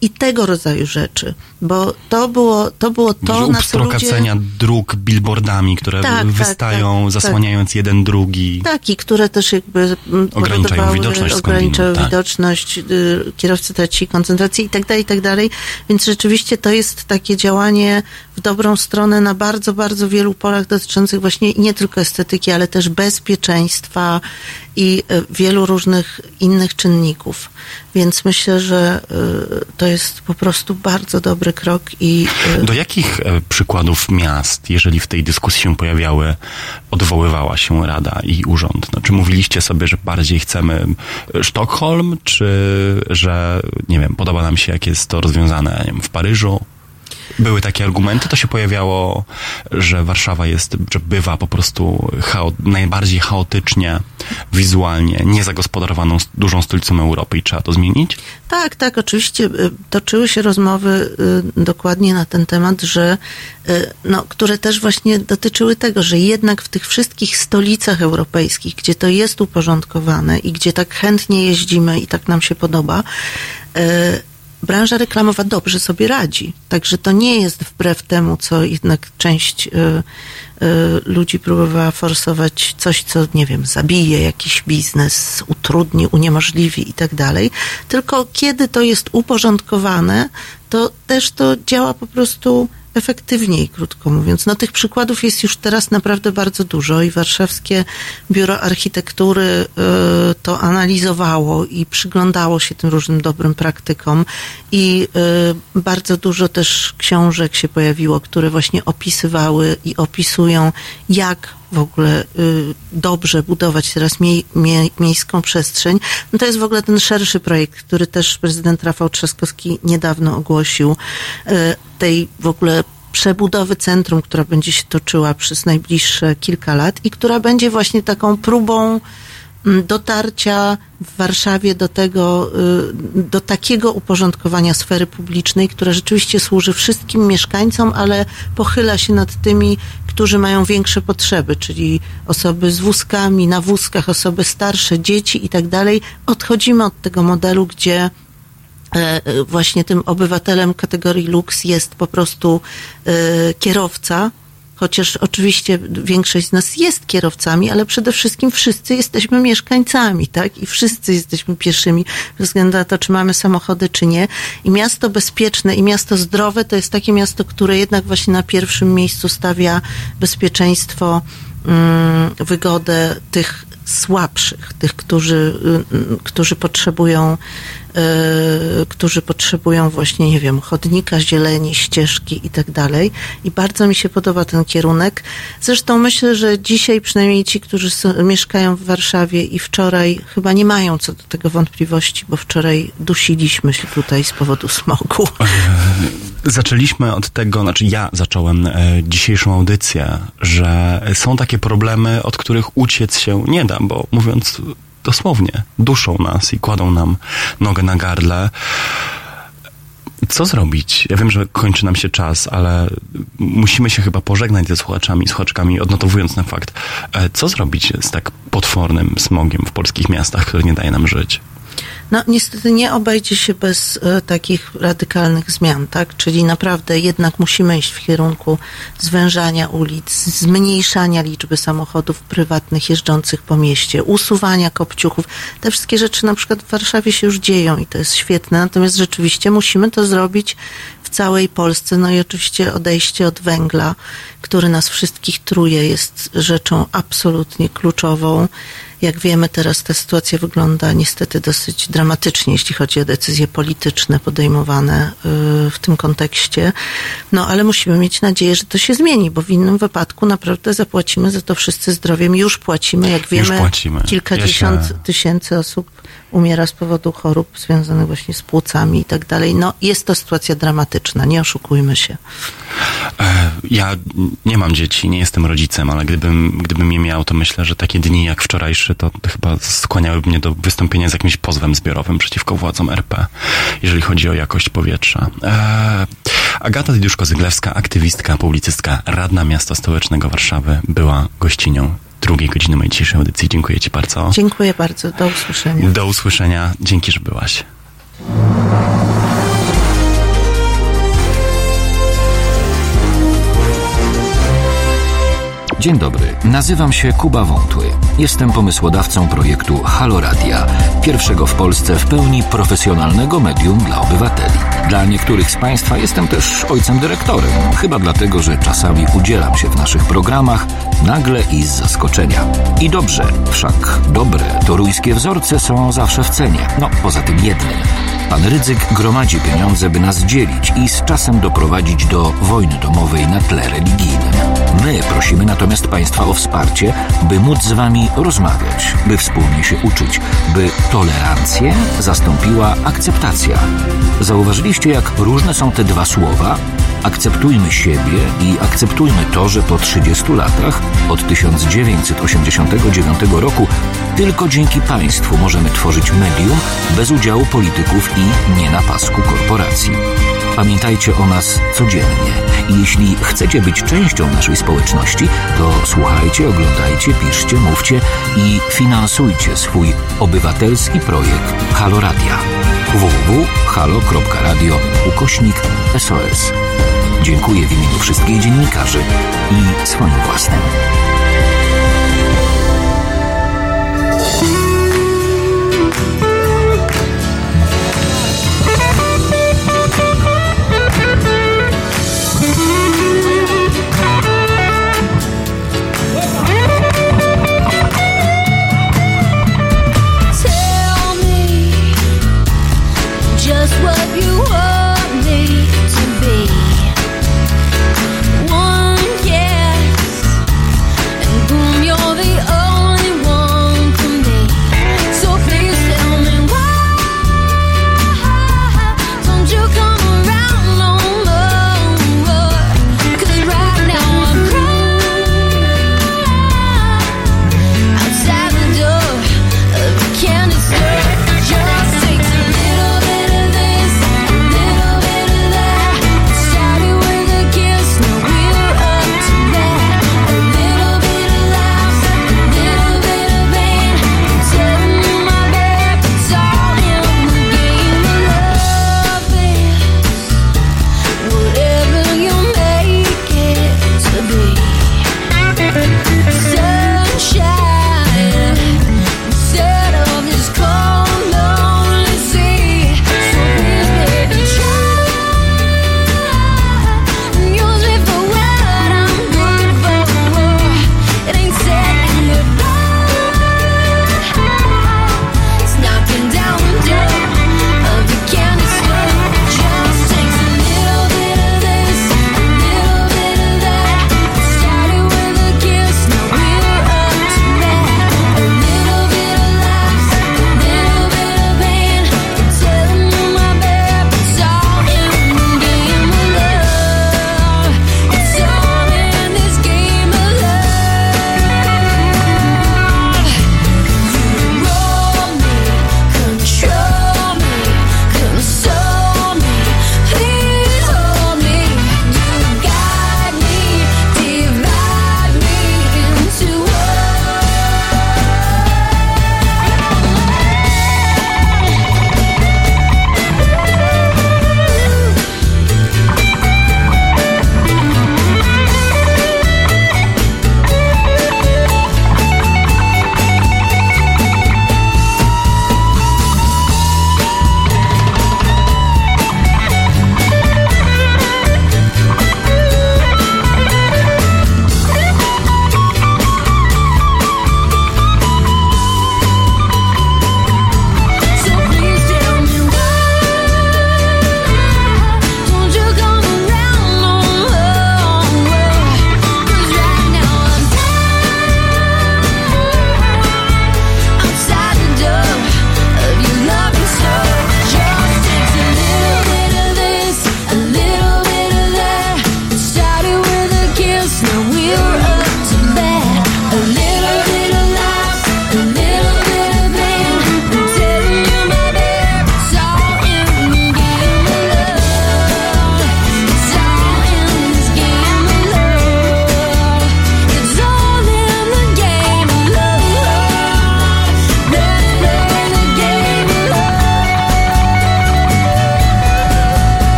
i tego rodzaju rzeczy. Bo to było to, było to na co ludzie... dróg billboardami, które Tak, tak, wystają, tak, tak. zasłaniając jeden drugi. Tak, i które też jakby mm, Ograniczają widoczność ograniczały skądinąd, tak. widoczność, y, kierowcy tracili koncentrację i tak dalej, i tak dalej. Więc rzeczywiście to jest takie działanie w dobrą stronę na bardzo, bardzo wielu polach dotyczących właśnie nie tylko estetyki, ale też bezpieczeństwa i y, wielu różnych innych czynników. Więc myślę, że y, to jest po prostu bardzo dobry krok i y, Do jakich e, przykładów miast, jeżeli w tej dyskusji się pojawiały, odwoływała się Rada i Urząd? No, czy mówiliście sobie, że bardziej chcemy e, Sztokholm, czy że, nie wiem, podoba nam się, jak jest to rozwiązane wiem, w Paryżu? Były takie argumenty, to się pojawiało, że Warszawa jest, że bywa po prostu chao, najbardziej chaotycznie, wizualnie, niezagospodarowaną dużą stolicą Europy i trzeba to zmienić? Tak, tak, oczywiście y, toczyły się rozmowy y, dokładnie na ten temat, że y, no, które też właśnie dotyczyły tego, że jednak w tych wszystkich stolicach europejskich, gdzie to jest uporządkowane i gdzie tak chętnie jeździmy i tak nam się podoba, branża reklamowa dobrze sobie radzi. Także to nie jest wbrew temu, co jednak część y, y, ludzi próbowała forsować coś, co, nie wiem, zabije jakiś biznes, utrudni, uniemożliwi i tak dalej. Tylko kiedy to jest uporządkowane, to też to działa po prostu efektywniej, krótko mówiąc. No tych przykładów jest już teraz naprawdę bardzo dużo i Warszawskie Biuro Architektury y, to analizowało i przyglądało się tym różnym dobrym praktykom i y, bardzo dużo też książek się pojawiło, które właśnie opisywały i opisują, jak w ogóle y, dobrze budować teraz mie, mie, miejską przestrzeń. No to jest w ogóle ten szerszy projekt, który też prezydent Rafał Trzaskowski niedawno ogłosił, y, tej w ogóle przebudowy centrum, która będzie się toczyła przez najbliższe kilka lat i która będzie właśnie taką próbą dotarcia w Warszawie do tego, y, do takiego uporządkowania sfery publicznej, która rzeczywiście służy wszystkim mieszkańcom, ale pochyla się nad tymi, którzy mają większe potrzeby, czyli osoby z wózkami, na wózkach, osoby starsze, dzieci i tak dalej. Odchodzimy od tego modelu, gdzie e, właśnie tym obywatelem kategorii lux jest po prostu e, kierowca, chociaż oczywiście większość z nas jest kierowcami, ale przede wszystkim wszyscy jesteśmy mieszkańcami, tak? I wszyscy jesteśmy pieszymi, bez względu na to, czy mamy samochody, czy nie. I miasto bezpieczne i miasto zdrowe to jest takie miasto, które jednak właśnie na pierwszym miejscu stawia bezpieczeństwo, mm, wygodę tych słabszych, tych, którzy, y, y, którzy potrzebują którzy potrzebują właśnie, nie wiem, chodnika, zieleni, ścieżki i tak dalej. I bardzo mi się podoba ten kierunek. Zresztą myślę, że dzisiaj przynajmniej ci, którzy są, mieszkają w Warszawie i wczoraj chyba nie mają co do tego wątpliwości, bo wczoraj dusiliśmy się tutaj z powodu smogu. Zaczęliśmy od tego, znaczy ja zacząłem e, dzisiejszą audycję, że są takie problemy, od których uciec się nie da, bo mówiąc dosłownie, duszą nas i kładą nam nogę na gardle. Co zrobić? Ja wiem, że kończy nam się czas, ale musimy się chyba pożegnać ze słuchaczami, słuchaczkami, odnotowując na fakt. E, Co zrobić z tak potwornym smogiem w polskich miastach, który nie daje nam żyć? No niestety nie obejdzie się bez e, takich radykalnych zmian, tak? Czyli naprawdę jednak musimy iść w kierunku zwężania ulic, zmniejszania liczby samochodów prywatnych jeżdżących po mieście, usuwania kopciuchów. Te wszystkie rzeczy na przykład w Warszawie się już dzieją i to jest świetne, natomiast rzeczywiście musimy to zrobić w całej Polsce. No i oczywiście odejście od węgla, który nas wszystkich truje, jest rzeczą absolutnie kluczową. Jak wiemy, teraz ta sytuacja wygląda niestety dosyć dramatycznie, jeśli chodzi o decyzje polityczne podejmowane y, w tym kontekście. No ale musimy mieć nadzieję, że to się zmieni, bo w innym wypadku naprawdę zapłacimy za to wszyscy zdrowiem. Już płacimy, jak wiemy, płacimy. kilkadziesiąt Ja się- tysięcy osób umiera z powodu chorób związanych właśnie z płucami i tak dalej. No jest to sytuacja dramatyczna, nie oszukujmy się. E, Ja nie mam dzieci, nie jestem rodzicem, ale gdybym, gdybym je miał, to myślę, że takie dni jak wczorajszy, to, chyba skłaniałyby mnie do wystąpienia z jakimś pozwem zbiorowym przeciwko władzom RP, jeżeli chodzi o jakość powietrza. E, Agata Diduszko-Zyglewska, aktywistka, publicystka, radna miasta stołecznego Warszawy, była gościnią drugiej godziny mojej dzisiejszej audycji. Dziękuję Ci bardzo. Dziękuję bardzo, do usłyszenia. Do usłyszenia. Dzięki, że byłaś. Dzień dobry, nazywam się Kuba Wątły. Jestem pomysłodawcą projektu Halo Radia, pierwszego w Polsce w pełni profesjonalnego medium dla obywateli. Dla niektórych z Państwa jestem też ojcem dyrektorem, chyba dlatego, że czasami udzielam się w naszych programach nagle i z zaskoczenia. I dobrze, wszak dobre toruńskie wzorce są zawsze w cenie. No, poza tym jednym. Pan Rydzyk gromadzi pieniądze, by nas dzielić i z czasem doprowadzić do wojny domowej na tle religijnym. My prosimy natomiast Państwa o wsparcie, by móc z Wami rozmawiać, by wspólnie się uczyć, by tolerancję zastąpiła akceptacja. Zauważyliście, jak różne są te dwa słowa? Akceptujmy siebie i akceptujmy to, że po 30 latach, od 1989 roku, tylko dzięki państwu możemy tworzyć medium bez udziału polityków i nie na pasku korporacji. Pamiętajcie o nas codziennie i jeśli chcecie być częścią naszej społeczności, to słuchajcie, oglądajcie, piszcie, mówcie i finansujcie swój obywatelski projekt Halo Radia www.halo.radio ukośnik SOS. Dziękuję w imieniu wszystkich dziennikarzy i swoim własnym.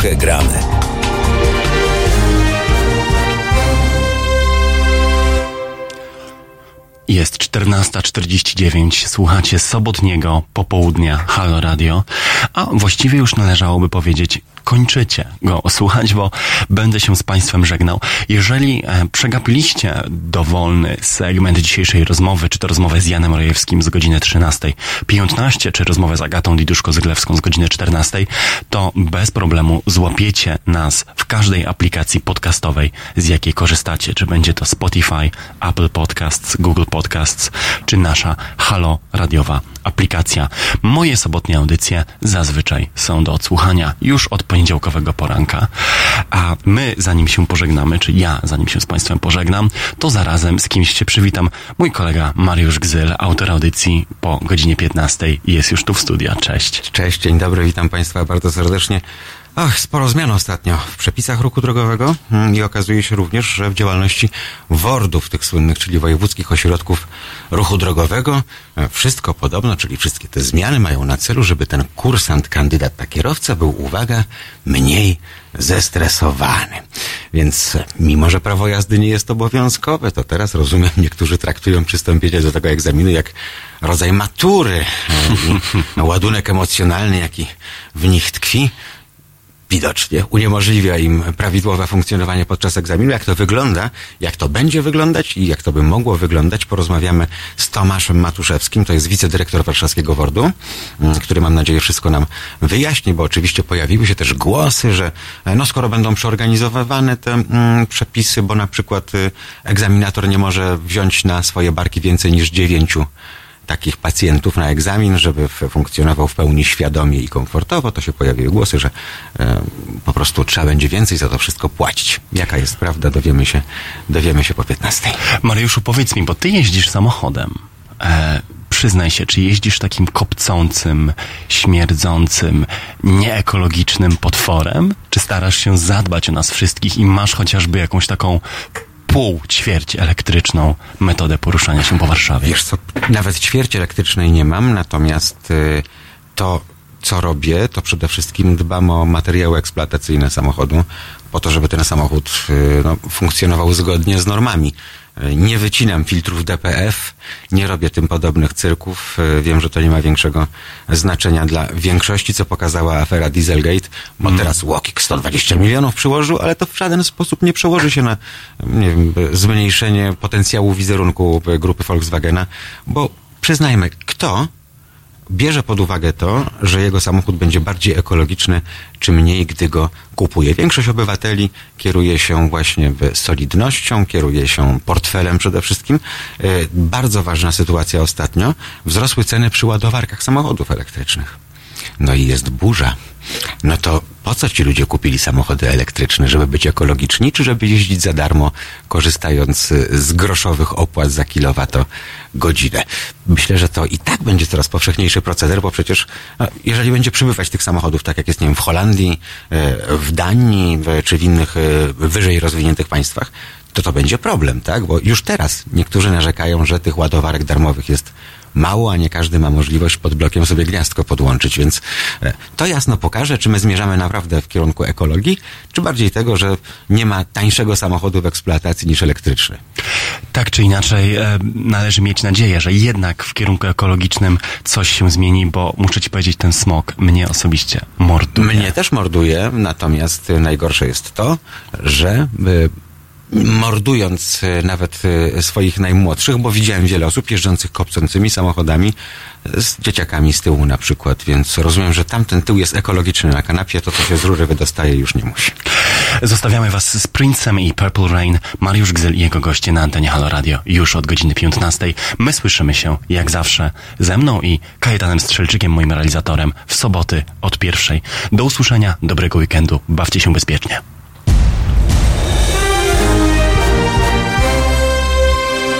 Trochę gramy. Jest 14.49, słuchacie sobotniego popołudnia Halo Radio, a właściwie już należałoby powiedzieć, kończycie go słuchać, bo będę się z Państwem żegnał. Jeżeli e, przegapiliście dowolny segment dzisiejszej rozmowy, czy to rozmowę z Janem Rojewskim z godziny 13.15, czy rozmowę z Agatą Diduszko-Zyglewską z godziny 14, to bez problemu złapiecie nas w każdej aplikacji podcastowej, z jakiej korzystacie, czy będzie to Spotify, Apple Podcasts, Google Podcasts, czy nasza Halo radiowa aplikacja. Moje sobotnie audycje zazwyczaj są do odsłuchania już od poniedziałkowego poranka. A my, zanim się pożegnamy, czy ja, zanim się z Państwem pożegnam, to zarazem z kimś się przywitam. Mój kolega Mariusz Gzyl, autor audycji po godzinie 15 jest już tu w studio. Cześć. Cześć, dzień dobry, witam Państwa bardzo serdecznie. Ach, sporo zmian ostatnio w przepisach ruchu drogowego mm, i okazuje się również, że w działalności WORDów tych słynnych, czyli Wojewódzkich Ośrodków Ruchu Drogowego, e, wszystko podobno, czyli wszystkie te zmiany mają na celu, żeby ten kursant, kandydat na kierowcę był, uwaga, mniej zestresowany. Więc e, mimo, że prawo jazdy nie jest obowiązkowe, to teraz rozumiem, niektórzy traktują przystąpienie do tego egzaminu jak rodzaj matury. E, Ładunek emocjonalny, jaki w nich tkwi, widocznie uniemożliwia im prawidłowe funkcjonowanie podczas egzaminu. Jak to wygląda, jak to będzie wyglądać i jak to by mogło wyglądać, porozmawiamy z Tomaszem Matuszewskim, to jest wicedyrektor warszawskiego WORD-u, mm, który mam nadzieję wszystko nam wyjaśni, bo oczywiście pojawiły się też głosy, że e, no skoro będą przeorganizowywane te mm, przepisy, bo na przykład y, egzaminator nie może wziąć na swoje barki więcej niż dziewięciu takich pacjentów na egzamin, żeby funkcjonował w pełni świadomie i komfortowo, to się pojawiły głosy, że e, po prostu trzeba będzie więcej za to wszystko płacić. Jaka jest prawda, dowiemy się, dowiemy się po 15. Mariuszu, powiedz mi, bo ty jeździsz samochodem. E, przyznaj się, czy jeździsz takim kopcącym, śmierdzącym, nieekologicznym potworem? Czy starasz się zadbać o nas wszystkich i masz chociażby jakąś taką pół ćwierć elektryczną metodę poruszania się po Warszawie? Wiesz co, nawet ćwierci elektrycznej nie mam, natomiast y, to, co robię, to przede wszystkim dbam o materiały eksploatacyjne samochodu, po to, żeby ten samochód y, no, funkcjonował zgodnie z normami. Nie wycinam filtrów DPF, nie robię tym podobnych cyrków. Y, Wiem, że to nie ma większego znaczenia dla większości, co pokazała afera Dieselgate, bo teraz Łokik 120 milionów przyłożył, ale to w żaden sposób nie przełoży się na nie wiem, zmniejszenie potencjału wizerunku grupy Volkswagena, bo przyznajmy, kto bierze pod uwagę to, że jego samochód będzie bardziej ekologiczny, czy mniej, gdy go kupuje. Większość obywateli kieruje się właśnie solidnością, kieruje się portfelem przede wszystkim. E, Bardzo ważna sytuacja ostatnio. Wzrosły ceny przy ładowarkach samochodów elektrycznych. No i jest burza. No to po co ci ludzie kupili samochody elektryczne? Żeby być ekologiczni, czy żeby jeździć za darmo, korzystając z groszowych opłat za kilowatogodzinę? Myślę, że to i tak będzie coraz powszechniejszy proceder, bo przecież no, jeżeli będzie przybywać tych samochodów, tak jak jest, nie wiem, w Holandii, y, w Danii, czy w innych y, wyżej rozwiniętych państwach, to to będzie problem, tak? Bo już teraz niektórzy narzekają, że tych ładowarek darmowych jest mało, a nie każdy ma możliwość pod blokiem sobie gniazdko podłączyć, więc e, to jasno pokaże, czy my zmierzamy naprawdę w kierunku ekologii, czy bardziej tego, że nie ma tańszego samochodu w eksploatacji niż elektryczny. Tak czy inaczej, e, należy mieć nadzieję, że jednak w kierunku ekologicznym coś się zmieni, bo muszę ci powiedzieć, ten smog mnie osobiście morduje. Mnie też morduje, natomiast najgorsze jest to, że y, mordując y, nawet y, swoich najmłodszych, bo widziałem wiele osób jeżdżących kopcącymi samochodami z dzieciakami z tyłu na przykład, więc rozumiem, że tamten tył jest ekologiczny na kanapie, to co się z rury wydostaje już nie musi. Zostawiamy was z Princem i Purple Rain, Mariusz Gzyl i jego goście na antenie Halo Radio już od godziny 15. My słyszymy się, jak zawsze, ze mną i Kajetanem Strzelczykiem, moim realizatorem, w soboty od pierwszej. Do usłyszenia, dobrego weekendu, bawcie się bezpiecznie.